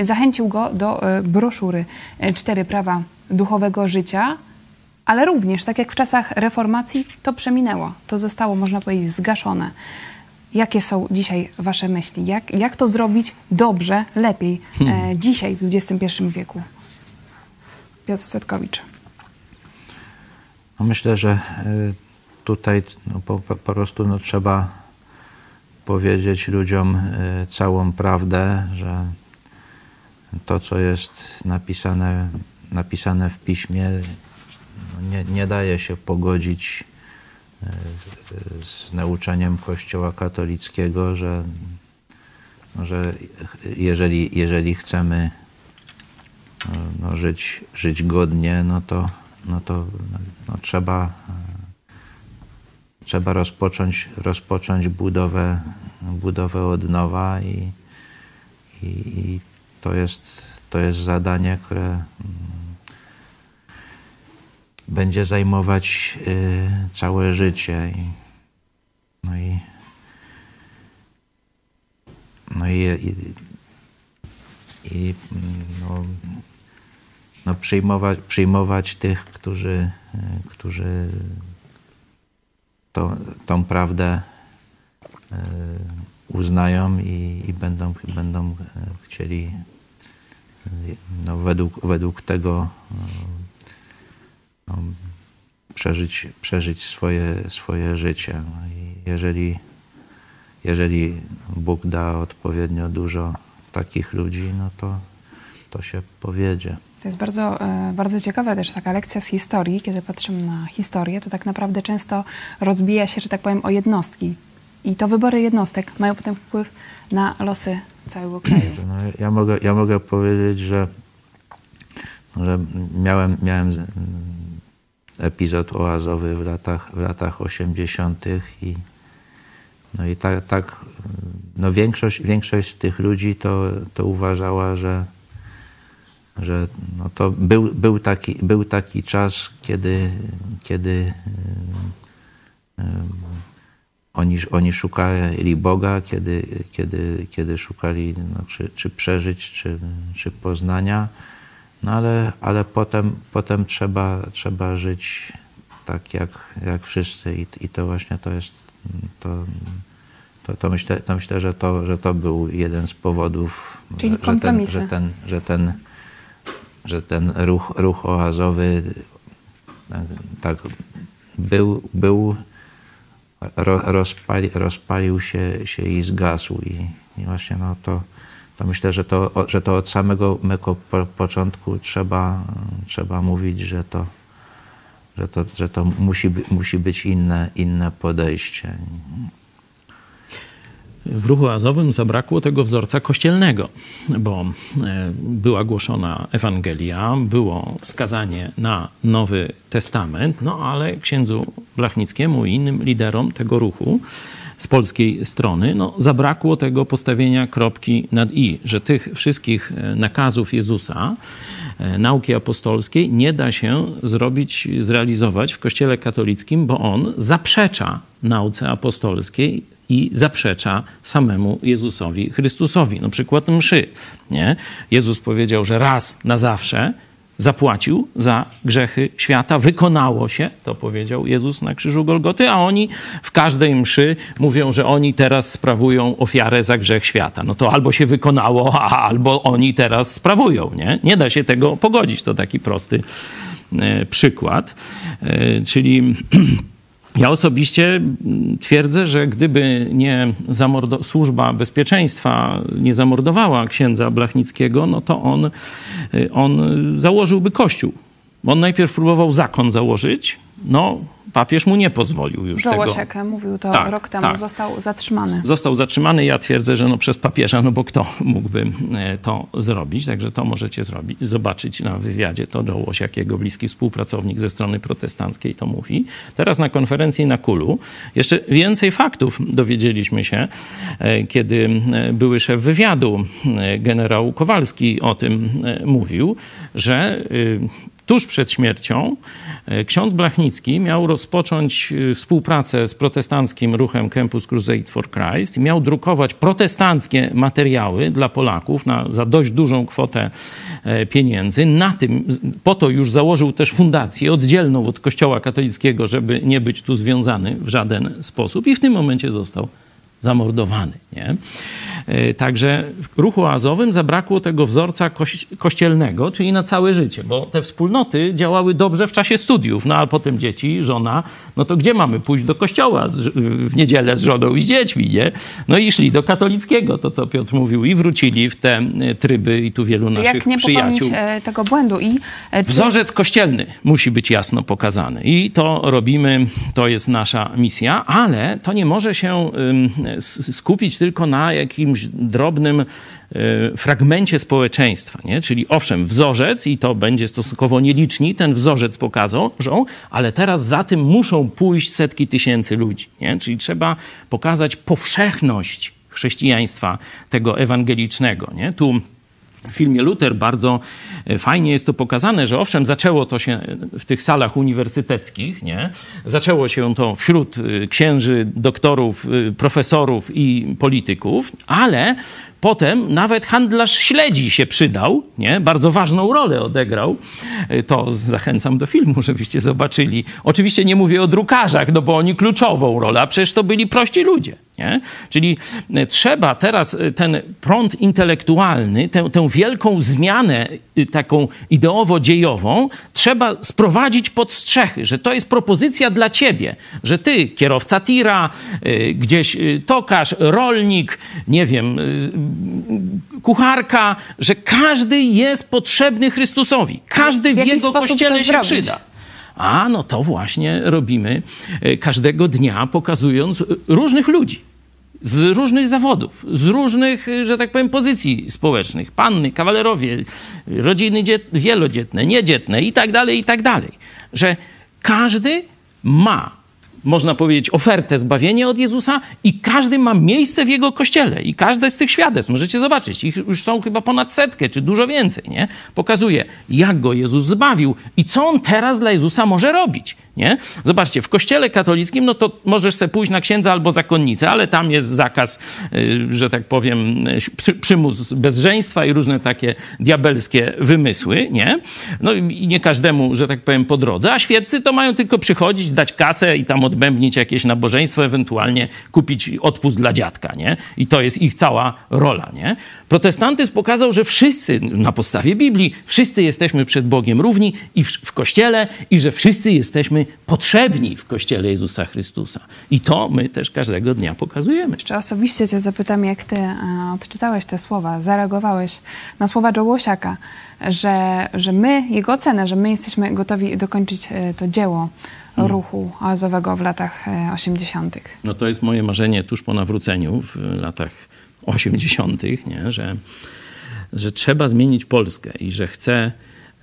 zachęcił go do e, broszury e, Cztery prawa duchowego życia, ale również, tak jak w czasach reformacji, to przeminęło. To zostało, można powiedzieć, zgaszone. Jakie są dzisiaj Wasze myśli? Jak, jak to zrobić dobrze, lepiej e, dzisiaj w XXI wieku? Piotr Setkowicz. No myślę, że tutaj no, po, po po prostu no, trzeba powiedzieć ludziom y, całą prawdę, że to, co jest napisane, napisane w piśmie, no, nie, nie daje się pogodzić y, z nauczeniem Kościoła katolickiego, że, no, że jeżeli, jeżeli chcemy no, żyć, żyć godnie, no to, no to no, trzeba, e, trzeba rozpocząć, rozpocząć budowę, budowę od nowa i, i, i to, jest, to jest zadanie, które mm, będzie zajmować y, całe życie. I, no i, no i, i, i no, no przyjmować, przyjmować tych, którzy, e, którzy to, tą prawdę e, uznają i, i będą, będą e, chcieli no, według, według tego no, przeżyć, przeżyć swoje, swoje życie. No i jeżeli, jeżeli Bóg da odpowiednio dużo takich ludzi, no to, to się powiedzie. To jest bardzo, e, bardzo ciekawa też taka lekcja z historii. Kiedy patrzymy na historię, to tak naprawdę często rozbija się, że tak powiem, o jednostki. I to wybory jednostek mają potem wpływ na losy całego kraju. No, ja, mogę, ja mogę powiedzieć, że, że miałem, miałem epizod oazowy w latach, w latach 80. i no i tak, tak no większość, większość z tych ludzi to, to uważała, że, że no to był, był, taki, był taki czas, kiedy, kiedy oni, oni szukali Boga, kiedy, kiedy, kiedy szukali no, czy, czy przeżyć, czy, czy poznania, no ale, ale potem, potem trzeba, trzeba żyć tak jak, jak wszyscy i, i to właśnie to jest to, to, to, myślę, to myślę, że to, że to był jeden z powodów, Czyli że, ten, że ten, że ten, że ten ruch, ruch oazowy tak, tak był, był rozpali, rozpalił się, się i zgasł. I, i właśnie no to, to myślę, że to, że to od samego mego początku trzeba, trzeba mówić, że to, że to, że to musi, musi być inne, inne podejście. W ruchu azowym zabrakło tego wzorca kościelnego, bo e, była głoszona Ewangelia, było wskazanie na Nowy Testament, no ale księdzu Blachnickiemu i innym liderom tego ruchu z polskiej strony, no, zabrakło tego postawienia kropki nad i, że tych wszystkich e, nakazów Jezusa, e, nauki apostolskiej nie da się zrobić, zrealizować w Kościele katolickim, bo on zaprzecza nauce apostolskiej i zaprzecza samemu Jezusowi Chrystusowi. Na przykład mszy. Nie? Jezus powiedział, że raz na zawsze zapłacił za grzechy świata, wykonało się, to powiedział Jezus na krzyżu Golgoty, a oni w każdej mszy mówią, że oni teraz sprawują ofiarę za grzech świata. No to albo się wykonało, a albo oni teraz sprawują, nie? Nie da się tego pogodzić, to taki prosty e, przykład. E, czyli Ja osobiście twierdzę, że gdyby nie służba bezpieczeństwa nie zamordowała księdza Blachnickiego, no to on, on założyłby kościół. On najpierw próbował zakon założyć, no papież mu nie pozwolił już Żołosiek tego. mówił to tak, rok temu, tak. został zatrzymany. Został zatrzymany, ja twierdzę, że no przez papieża, no bo kto mógłby e, to zrobić, także to możecie zrobić, zobaczyć na wywiadzie, to Żołosiak, jego bliski współpracownik ze strony protestanckiej to mówi. Teraz na konferencji na Kulu jeszcze więcej faktów dowiedzieliśmy się, e, kiedy e, były szef wywiadu, generał Kowalski o tym mówił, że tuż przed śmiercią ksiądz Blachnicki miał rozpocząć y, współpracę z protestanckim ruchem Campus Crusade for Christ. Miał drukować protestanckie materiały dla Polaków na, za dość dużą kwotę e, pieniędzy. Na tym, po to już założył też fundację oddzielną od Kościoła katolickiego, żeby nie być tu związany w żaden sposób i w tym momencie został zamordowany. Nie? E, także w ruchu oazowym zabrakło tego wzorca kościelnego, czyli na całe życie, bo te wspólnoty działały dobrze w czasie studiów, no ale potem dzieci, żona, no to gdzie mamy pójść do kościoła w niedzielę z żoną i z dziećmi, nie? No i szli do katolickiego, to co Piotr mówił, i wrócili w te e, tryby i tu wielu naszych Jak nie przyjaciół. E, tego błędu i... Czy... Wzorzec kościelny musi być jasno pokazany i to robimy, to jest nasza misja, ale to nie może się skupić tylko na jakimś drobnym e, fragmencie społeczeństwa. Nie? Czyli owszem, wzorzec, i to będzie stosunkowo nieliczni, ten wzorzec pokazał, ale teraz za tym muszą pójść setki tysięcy ludzi. Nie? Czyli trzeba pokazać powszechność chrześcijaństwa tego ewangelicznego. Nie? Tu w filmie Luther bardzo e, fajnie jest to pokazane, że owszem, zaczęło to się w tych salach uniwersyteckich, nie? Zaczęło się to wśród e, księży, doktorów, e, profesorów i polityków, ale Potem nawet handlarz śledzi się przydał, nie? bardzo ważną rolę odegrał. To zachęcam do filmu, żebyście zobaczyli. Oczywiście nie mówię o drukarzach, no bo oni kluczową rolę, a przecież to byli prości ludzie. Nie? Czyli e, trzeba teraz e, ten prąd intelektualny, tę, tę wielką zmianę e, taką ideowo-dziejową, trzeba sprowadzić pod strzechy, że to jest propozycja dla ciebie, że ty, kierowca tira, gdzieś tokarz, rolnik, nie wiem, kucharka, że każdy jest potrzebny Chrystusowi. Każdy w, w Jego kościele się zrobić? przyda. A no to właśnie robimy każdego dnia, pokazując różnych ludzi z różnych zawodów, z różnych, że tak powiem, pozycji społecznych. Panny, kawalerowie, rodziny dziet, wielodzietne, niedzietne i tak dalej, i tak dalej. Że każdy ma można powiedzieć, ofertę zbawienia od Jezusa i każdy ma miejsce w jego kościele. I każde z tych świadectw, możecie zobaczyć, ich już są chyba ponad setkę, czy dużo więcej, nie? Pokazuje, jak go Jezus zbawił i co on teraz dla Jezusa może robić. Nie? Zobaczcie, w kościele katolickim, no to możesz sobie pójść na księdza albo zakonnicę, ale tam jest zakaz, y, że tak powiem, przymus bezżeństwa i różne takie diabelskie wymysły, nie? No i nie każdemu, że tak powiem, po drodze, a świeccy to mają tylko przychodzić, dać kasę i tam odbębnić jakieś nabożeństwo, ewentualnie kupić odpust dla dziadka, nie? I to jest ich cała rola, nie? Protestantyzm pokazał, że wszyscy, na podstawie Biblii, wszyscy jesteśmy przed Bogiem równi i w, w Kościele i że wszyscy jesteśmy potrzebni w Kościele Jezusa Chrystusa. I to my też każdego dnia pokazujemy. Jeszcze osobiście cię zapytam, jak ty e, odczytałeś te słowa, zareagowałeś na słowa Joe Łosiaka, że, że my, jego ocenę, że my jesteśmy gotowi dokończyć e, to dzieło hmm. ruchu oazowego w latach 80. E, no to jest moje marzenie tuż po nawróceniu w latach 80., nie? Że, że trzeba zmienić Polskę i że chcę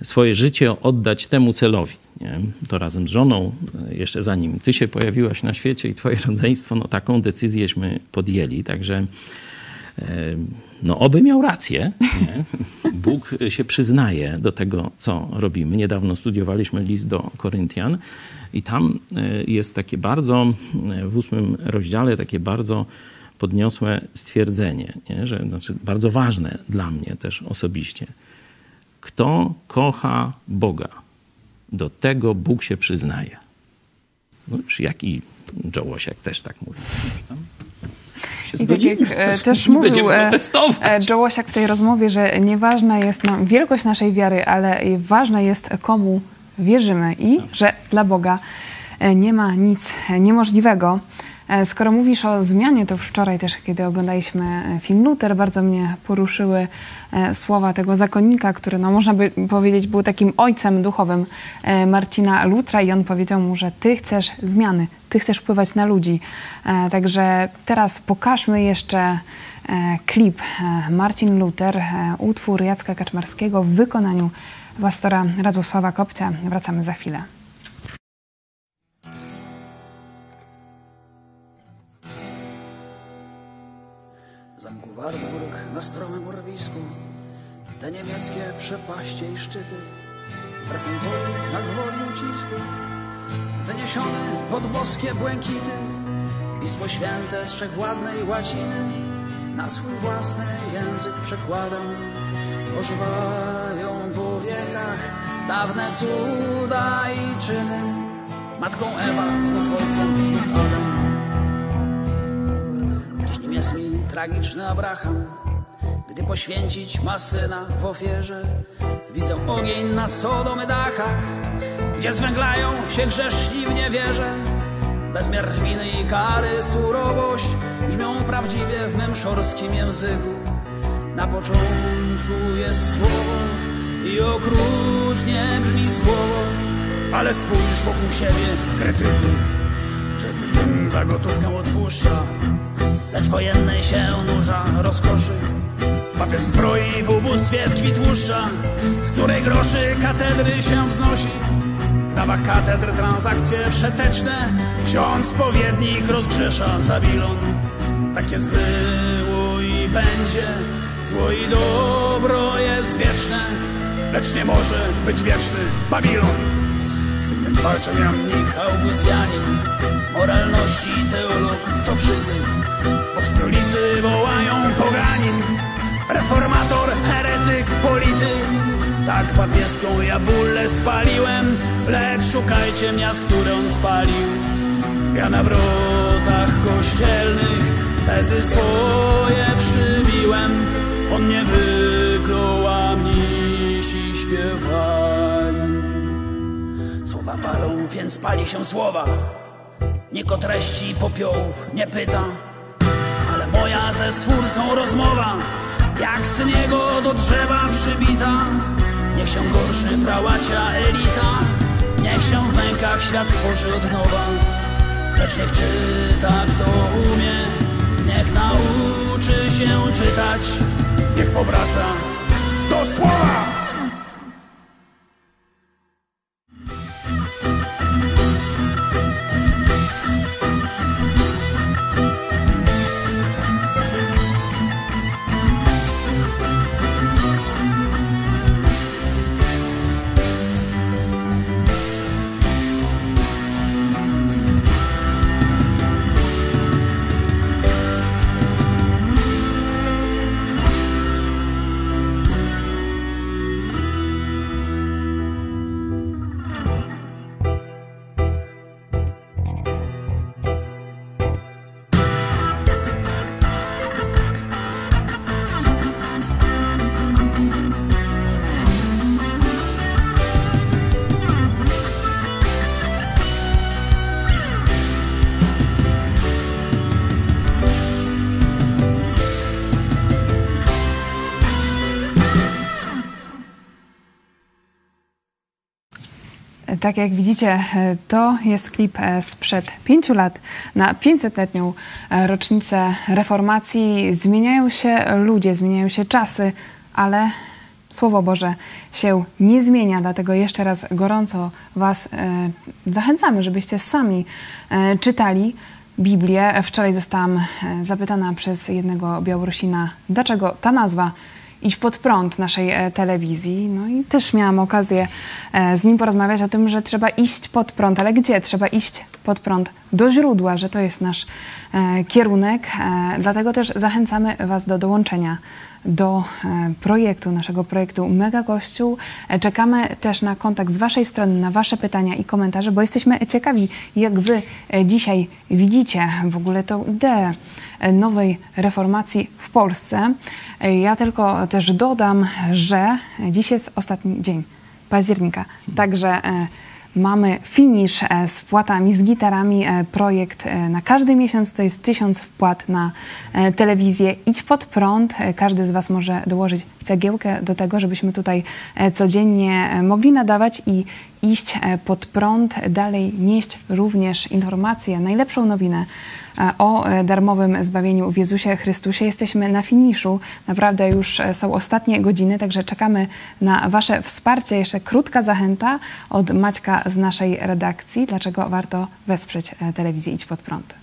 swoje życie oddać temu celowi. Nie? To razem z żoną, jeszcze zanim ty się pojawiłaś na świecie i twoje rodzeństwo, no taką decyzjeśmy podjęli. Także e, no oby miał rację. Nie? Bóg się przyznaje do tego, co robimy. Niedawno studiowaliśmy list do Koryntian i tam e, jest takie bardzo, w ósmym rozdziale, takie bardzo podniosłe stwierdzenie, nie? że znaczy bardzo ważne dla mnie też osobiście. Kto kocha Boga, do tego Bóg się przyznaje. No już jak i Joe Łosiak też tak mówi. I tak jak e, też mówił e, e, Joe Łosiak w tej rozmowie, że nieważna jest no, wielkość naszej wiary, ale ważne jest komu wierzymy i tak. że dla Boga e, nie ma nic niemożliwego. E, skoro mówisz o zmianie, to wczoraj też, kiedy oglądaliśmy e, film Luther, bardzo mnie poruszyły e, słowa tego zakonnika, który, no, można by powiedzieć, był takim ojcem duchowym Marcina Lutra i on powiedział mu, że ty chcesz zmiany, ty chcesz wpływać na ludzi. Także teraz pokażmy jeszcze klip Marcin Luther, utwór Jacka Kaczmarskiego w wykonaniu pastora Radosława Kopcia. Wracamy za chwilę. Wartburg na stromym urwisku, te niemieckie przepaście i szczyty, wbrew woli, jak woli ucisku, wyniesiony pod boskie błękity, Pismo Święte z wszechwładnej łaciny, na swój własny język przekładam, ożywają po wiekach dawne cuda i czyny, matką Ewa, znów ojcem, znów Adam. Nim jest mi tragiczny Abraham, gdy poświęcić ma syna w ofierze. Widzę ogień na Sodomy dachach, gdzie zwęglają się grzeszni w niewierze. Bezmiar winy i kary, surowość brzmią prawdziwie w mym języku. Na początku jest słowo i okrutnie brzmi słowo, ale spójrz wokół siebie, kretyku, że za gotówkę odpuszcza lecz wojennej się nurza rozkoszy. Papież zbroi w ubóstwie tkwi tłuszcza, z której groszy katedry się wznosi. W dawach katedr transakcje przeteczne, ksiądz spowiednik rozgrzesza Zabilon. Tak jest było i będzie, zło i dobro jest wieczne, lecz nie może być wieczny Babilon. Walczą jamnik Augustianin, moralności teolog to przybył bo w stolicy wołają poganin. Reformator, heretyk, polityk. Tak papieską ja bólę spaliłem Lecz szukajcie miast, które on spalił. Ja na wrotach kościelnych tezy swoje przybiłem. On nie wykluł, Słowa palą, więc pali się słowa. Nikt o treści popiołów nie pyta, ale moja ze stwórcą rozmowa, jak z niego do drzewa przybita. Niech się gorszy prałacia elita, niech się w mękach świat tworzy od nowa. Lecz niech czyta kto umie, niech nauczy się czytać, niech powraca do słowa. Tak jak widzicie, e, to jest klip e, sprzed pięciu lat na 500-letnią e, rocznicę reformacji. Zmieniają się ludzie, zmieniają się czasy, ale Słowo Boże się nie zmienia, dlatego jeszcze raz gorąco Was zachęcamy, żebyście sami czytali Biblię. Wczoraj zostałam zapytana przez jednego Białorusina, dlaczego ta nazwa iść pod prąd naszej e, telewizji. No i też miałam okazję e, z nim porozmawiać o tym, że trzeba iść pod prąd, ale gdzie? Trzeba iść pod prąd do źródła, że to jest nasz e, kierunek. Dlatego też zachęcamy Was do dołączenia do projektu, naszego projektu Mega Kościół. Czekamy też na kontakt z Waszej strony, na Wasze pytania i komentarze, bo jesteśmy ciekawi, jak Wy dzisiaj widzicie w ogóle tą ideę nowej reformacji w Polsce. Ja tylko też dodam, że dziś jest ostatni dzień października, także e, mamy finisz e, z wpłatami, z gitarami. E, projekt na każdy miesiąc to jest tysiąc wpłat na telewizję. Idź pod prąd. Każdy z Was może dołożyć cegiełkę do tego, żebyśmy tutaj codziennie mogli nadawać i iść pod prąd, dalej nieść również informacje, najlepszą nowinę o e, darmowym zbawieniu w Jezusie Chrystusie. Jesteśmy na finiszu. Naprawdę już e, są ostatnie godziny, także czekamy na Wasze wsparcie. Jeszcze krótka zachęta od Maćka z naszej redakcji. Dlaczego warto wesprzeć e, telewizję Idź Pod Prąd?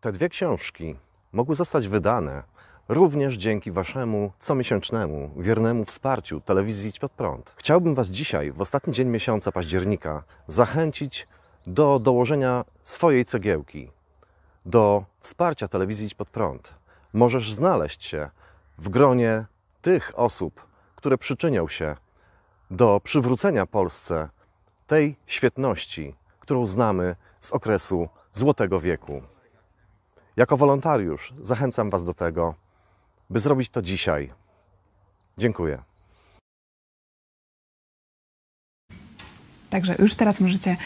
Te dwie książki mogły zostać wydane również dzięki Waszemu comiesięcznemu, wiernemu wsparciu telewizji Idź Pod Prąd. Chciałbym Was dzisiaj, w ostatni dzień miesiąca października, zachęcić do dołożenia swojej cegiełki do wsparcia telewizji Idź Pod Prąd. Możesz znaleźć się w gronie tych osób, które przyczynią się do przywrócenia Polsce tej świetności, którą znamy z okresu Złotego Wieku. Jako wolontariusz zachęcam Was do tego, by zrobić to dzisiaj. Dziękuję. Także już teraz możecie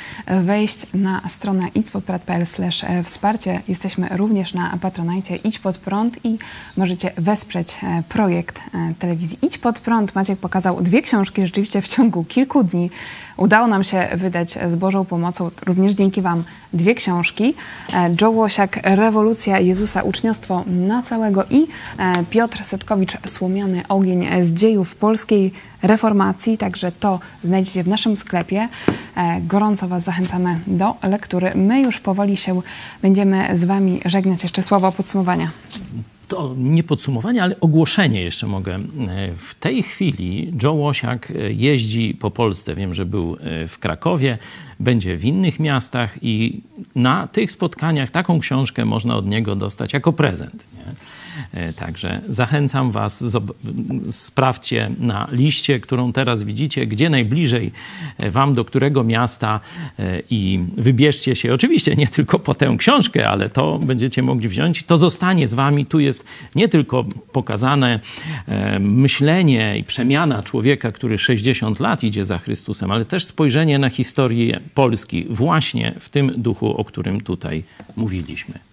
wejść na stronę idźpodprad.pl e, wsparcie. Jesteśmy również na Patronajcie Idź Pod Prąd i możecie wesprzeć e, projekt e, telewizji Idź Pod Prąd. Maciek pokazał dwie książki rzeczywiście w ciągu kilku dni. Udało nam się wydać z Bożą pomocą, również dzięki Wam, dwie książki. Joe Łosiak, Rewolucja Jezusa, uczniostwo na całego i Piotr Setkowicz, Słomiany ogień z dziejów polskiej reformacji. Także to znajdziecie w naszym sklepie. E, gorąco Was zachęcamy do lektury. My już powoli się będziemy z Wami żegnać. Jeszcze słowo podsumowania to nie podsumowanie, ale ogłoszenie jeszcze mogę. E, w tej chwili Joe Łosiak e, jeździ po Polsce. Wiem, że był w Krakowie, będzie w innych miastach i na tych spotkaniach taką książkę można od niego dostać jako prezent. Nie? E, także zachęcam Was, sprawdźcie na liście, którą teraz widzicie, gdzie najbliżej e, Wam, do którego miasta i wybierzcie się. Oczywiście nie tylko po tę książkę, ale to będziecie mogli wziąć. To zostanie z Wami. Tu jest nie tylko pokazane myślenie i przemiana człowieka, który 60 lat idzie za Chrystusem, ale też spojrzenie na historię Polski właśnie w tym duchu, o którym tutaj mówiliśmy.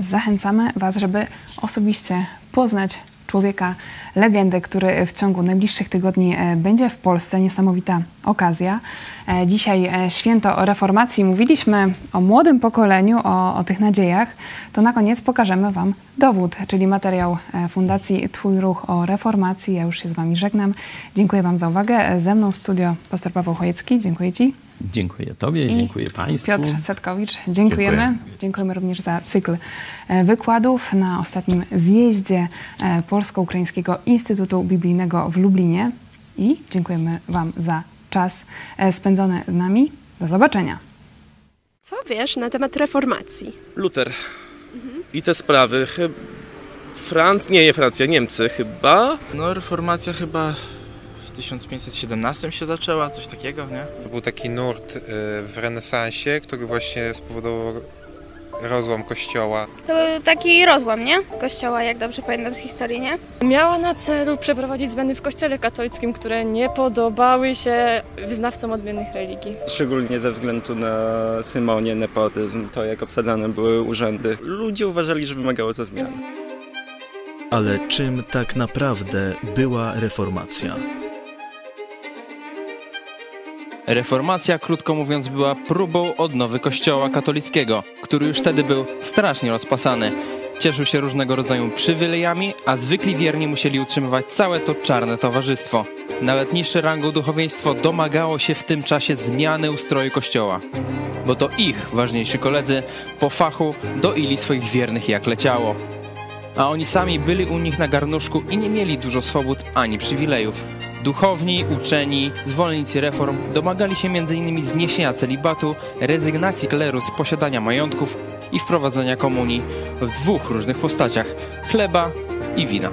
Zachęcamy Was, żeby osobiście poznać człowieka, legendę, który w ciągu najbliższych tygodni e, będzie w Polsce. Niesamowita okazja. E, dzisiaj e, święto reformacji. Mówiliśmy o młodym pokoleniu, o, o tych nadziejach. To na koniec pokażemy Wam dowód, czyli materiał Fundacji Twój Ruch o reformacji. Ja już się z Wami żegnam. Dziękuję Wam za uwagę. Ze mną w studio pastor Paweł Chojecki. Dziękuję Ci. Dziękuję Tobie, I dziękuję Państwu. Piotr Setkowicz, dziękujemy. Dziękuję. Dziękujemy również za cykl e, wykładów na ostatnim zjeździe e, Polsko-Ukraińskiego Instytutu Biblijnego w Lublinie. I dziękujemy Wam za czas e, spędzony z nami. Do zobaczenia. Co wiesz na temat reformacji? Luter. Mhm. I te sprawy. Franc... Nie, nie Francja, Niemcy chyba. No, reformacja chyba 1517 się zaczęła, coś takiego, nie? To był taki nurt y, w renesansie, który właśnie spowodował rozłam kościoła. To był taki rozłam, nie? Kościoła, jak dobrze pamiętam z historii, nie? Miała na celu przeprowadzić zmiany w kościele katolickim, które nie podobały się wyznawcom odmiennych religii. Szczególnie ze względu na symonię, nepotyzm, to jak obsadzane były urzędy. Ludzie uważali, że wymagało to zmian. Ale czym tak naprawdę była reformacja? Reformacja, krótko mówiąc, była próbą odnowy Kościoła katolickiego, który już wtedy był strasznie rozpasany. Cieszył się różnego rodzaju przywilejami, a zwykli wierni musieli utrzymywać całe to czarne towarzystwo. Nawet niższe rangą duchowieństwo domagało się w tym czasie zmiany ustroju Kościoła. Bo to ich ważniejsi koledzy po fachu doili swoich wiernych jak leciało. A oni sami byli u nich na garnuszku i nie mieli dużo swobód ani przywilejów. Duchowni, uczeni, zwolennicy reform domagali się m.in. zniesienia celibatu, rezygnacji kleru z posiadania majątków i wprowadzenia komunii w dwóch różnych postaciach chleba i wina.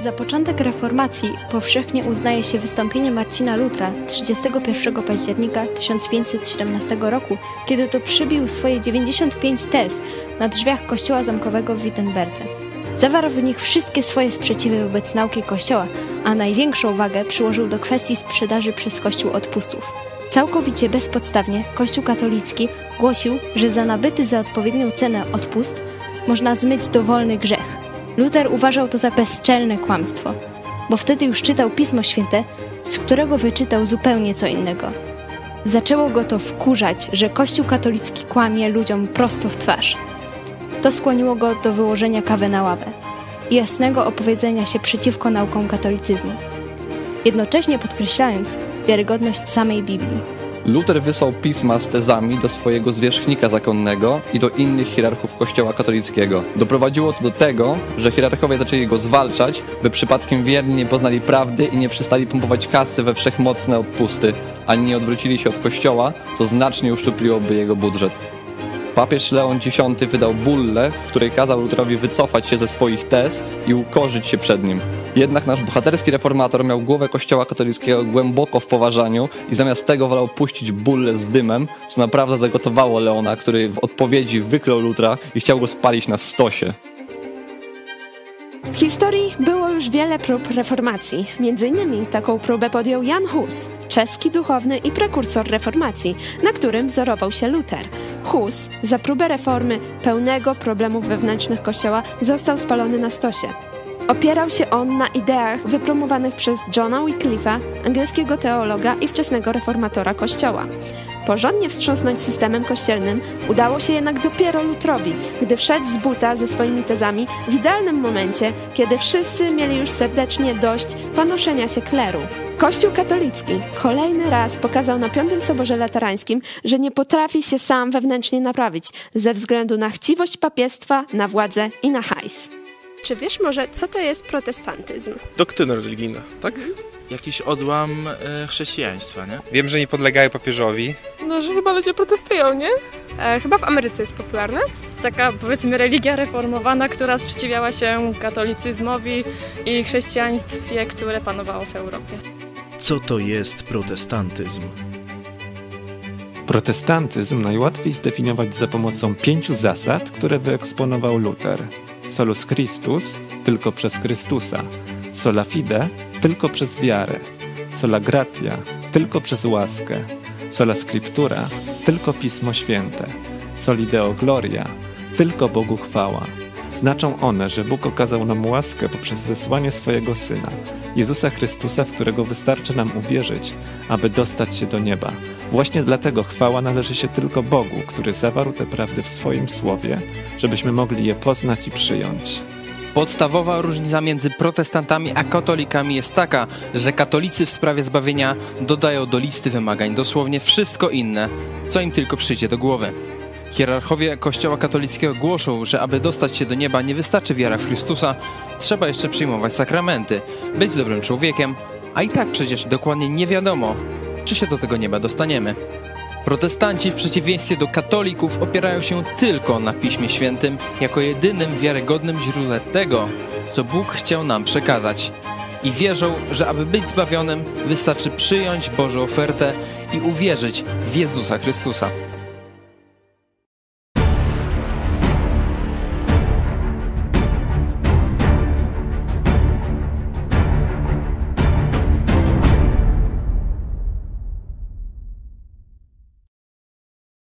Za początek reformacji powszechnie uznaje się wystąpienie Marcina Lutra 31 października 1517 roku, kiedy to przybił swoje 95 tez na drzwiach kościoła zamkowego w Wittenberdze. Zawarł w nich wszystkie swoje sprzeciwy wobec nauki Kościoła, a największą wagę przyłożył do kwestii sprzedaży przez Kościół odpustów. Całkowicie bezpodstawnie Kościół katolicki głosił, że za nabyty za odpowiednią cenę odpust można zmyć dowolny grzech. Luther uważał to za bezczelne kłamstwo, bo wtedy już czytał Pismo Święte, z którego wyczytał zupełnie co innego. Zaczęło go to wkurzać, że Kościół katolicki kłamie ludziom prosto w twarz. To skłoniło go do wyłożenia kawy na ławę i jasnego opowiedzenia się przeciwko naukom katolicyzmu, jednocześnie podkreślając wiarygodność samej Biblii. Luther wysłał pisma z tezami do swojego zwierzchnika zakonnego i do innych hierarchów kościoła katolickiego. Doprowadziło to do tego, że hierarchowie zaczęli go zwalczać, by przypadkiem wierni nie poznali prawdy i nie przestali pompować kasy we wszechmocne odpusty, ani nie odwrócili się od kościoła, co znacznie uszczupliłoby jego budżet. Papież Leon X wydał bullę, w której kazał Luterowi wycofać się ze swoich tez i ukorzyć się przed nim. Jednak nasz bohaterski reformator miał głowę kościoła katolickiego głęboko w poważaniu i zamiast tego wolał puścić bullę z dymem, co naprawdę zagotowało Leona, który w odpowiedzi wyklął Lutra i chciał go spalić na stosie. W historii było już wiele prób reformacji. Między innymi taką próbę podjął Jan Hus, czeski duchowny i prekursor reformacji, na którym wzorował się Luther. Hus za próbę reformy pełnego problemów wewnętrznych kościoła został spalony na stosie. Opierał się on na ideach wypromowanych przez Johna Wycliffe'a, angielskiego teologa i wczesnego reformatora kościoła. Porządnie wstrząsnąć systemem kościelnym udało się jednak dopiero Lutrowi, gdy wszedł z buta ze swoimi tezami w idealnym momencie, kiedy wszyscy mieli już serdecznie dość panoszenia się kleru. Kościół katolicki kolejny raz pokazał na Piątym Soborze Laterańskim, że nie potrafi się sam wewnętrznie naprawić ze względu na chciwość papiestwa, na władzę i na hajs. Czy wiesz może, co to jest protestantyzm? Doktryna religijna, tak? Jakiś odłam e, chrześcijaństwa, nie? Wiem, że nie podlegają papieżowi. No, że chyba ludzie protestują, nie? E, chyba w Ameryce jest popularne. Taka powiedzmy religia reformowana, która sprzeciwiała się katolicyzmowi i chrześcijaństwie, które panowało w Europie. Co to jest protestantyzm? Protestantyzm najłatwiej zdefiniować za pomocą pięciu zasad, które wyeksponował Luther. Solus Christus tylko przez Chrystusa, sola fide tylko przez wiarę, sola gratia tylko przez łaskę, sola scriptura tylko Pismo Święte, soli deo gloria tylko Bogu chwała. Znaczą one, że Bóg okazał nam łaskę poprzez zesłanie swojego Syna, Jezusa Chrystusa, w którego wystarczy nam uwierzyć, aby dostać się do nieba. Właśnie dlatego chwała należy się tylko Bogu, który zawarł te prawdy w swoim słowie, żebyśmy mogli je poznać i przyjąć. Podstawowa różnica między protestantami a katolikami jest taka, że katolicy w sprawie zbawienia dodają do listy wymagań dosłownie wszystko inne, co im tylko przyjdzie do głowy. Hierarchowie Kościoła katolickiego głoszą, że aby dostać się do nieba nie wystarczy wiara w Chrystusa, trzeba jeszcze przyjmować sakramenty, być dobrym człowiekiem, a i tak przecież dokładnie nie wiadomo, czy się do tego nieba dostaniemy. Protestanci w przeciwieństwie do katolików opierają się tylko na Piśmie Świętym jako jedynym wiarygodnym źródle tego, co Bóg chciał nam przekazać. I wierzą, że aby być zbawionym, wystarczy przyjąć Bożą ofertę i uwierzyć w Jezusa Chrystusa.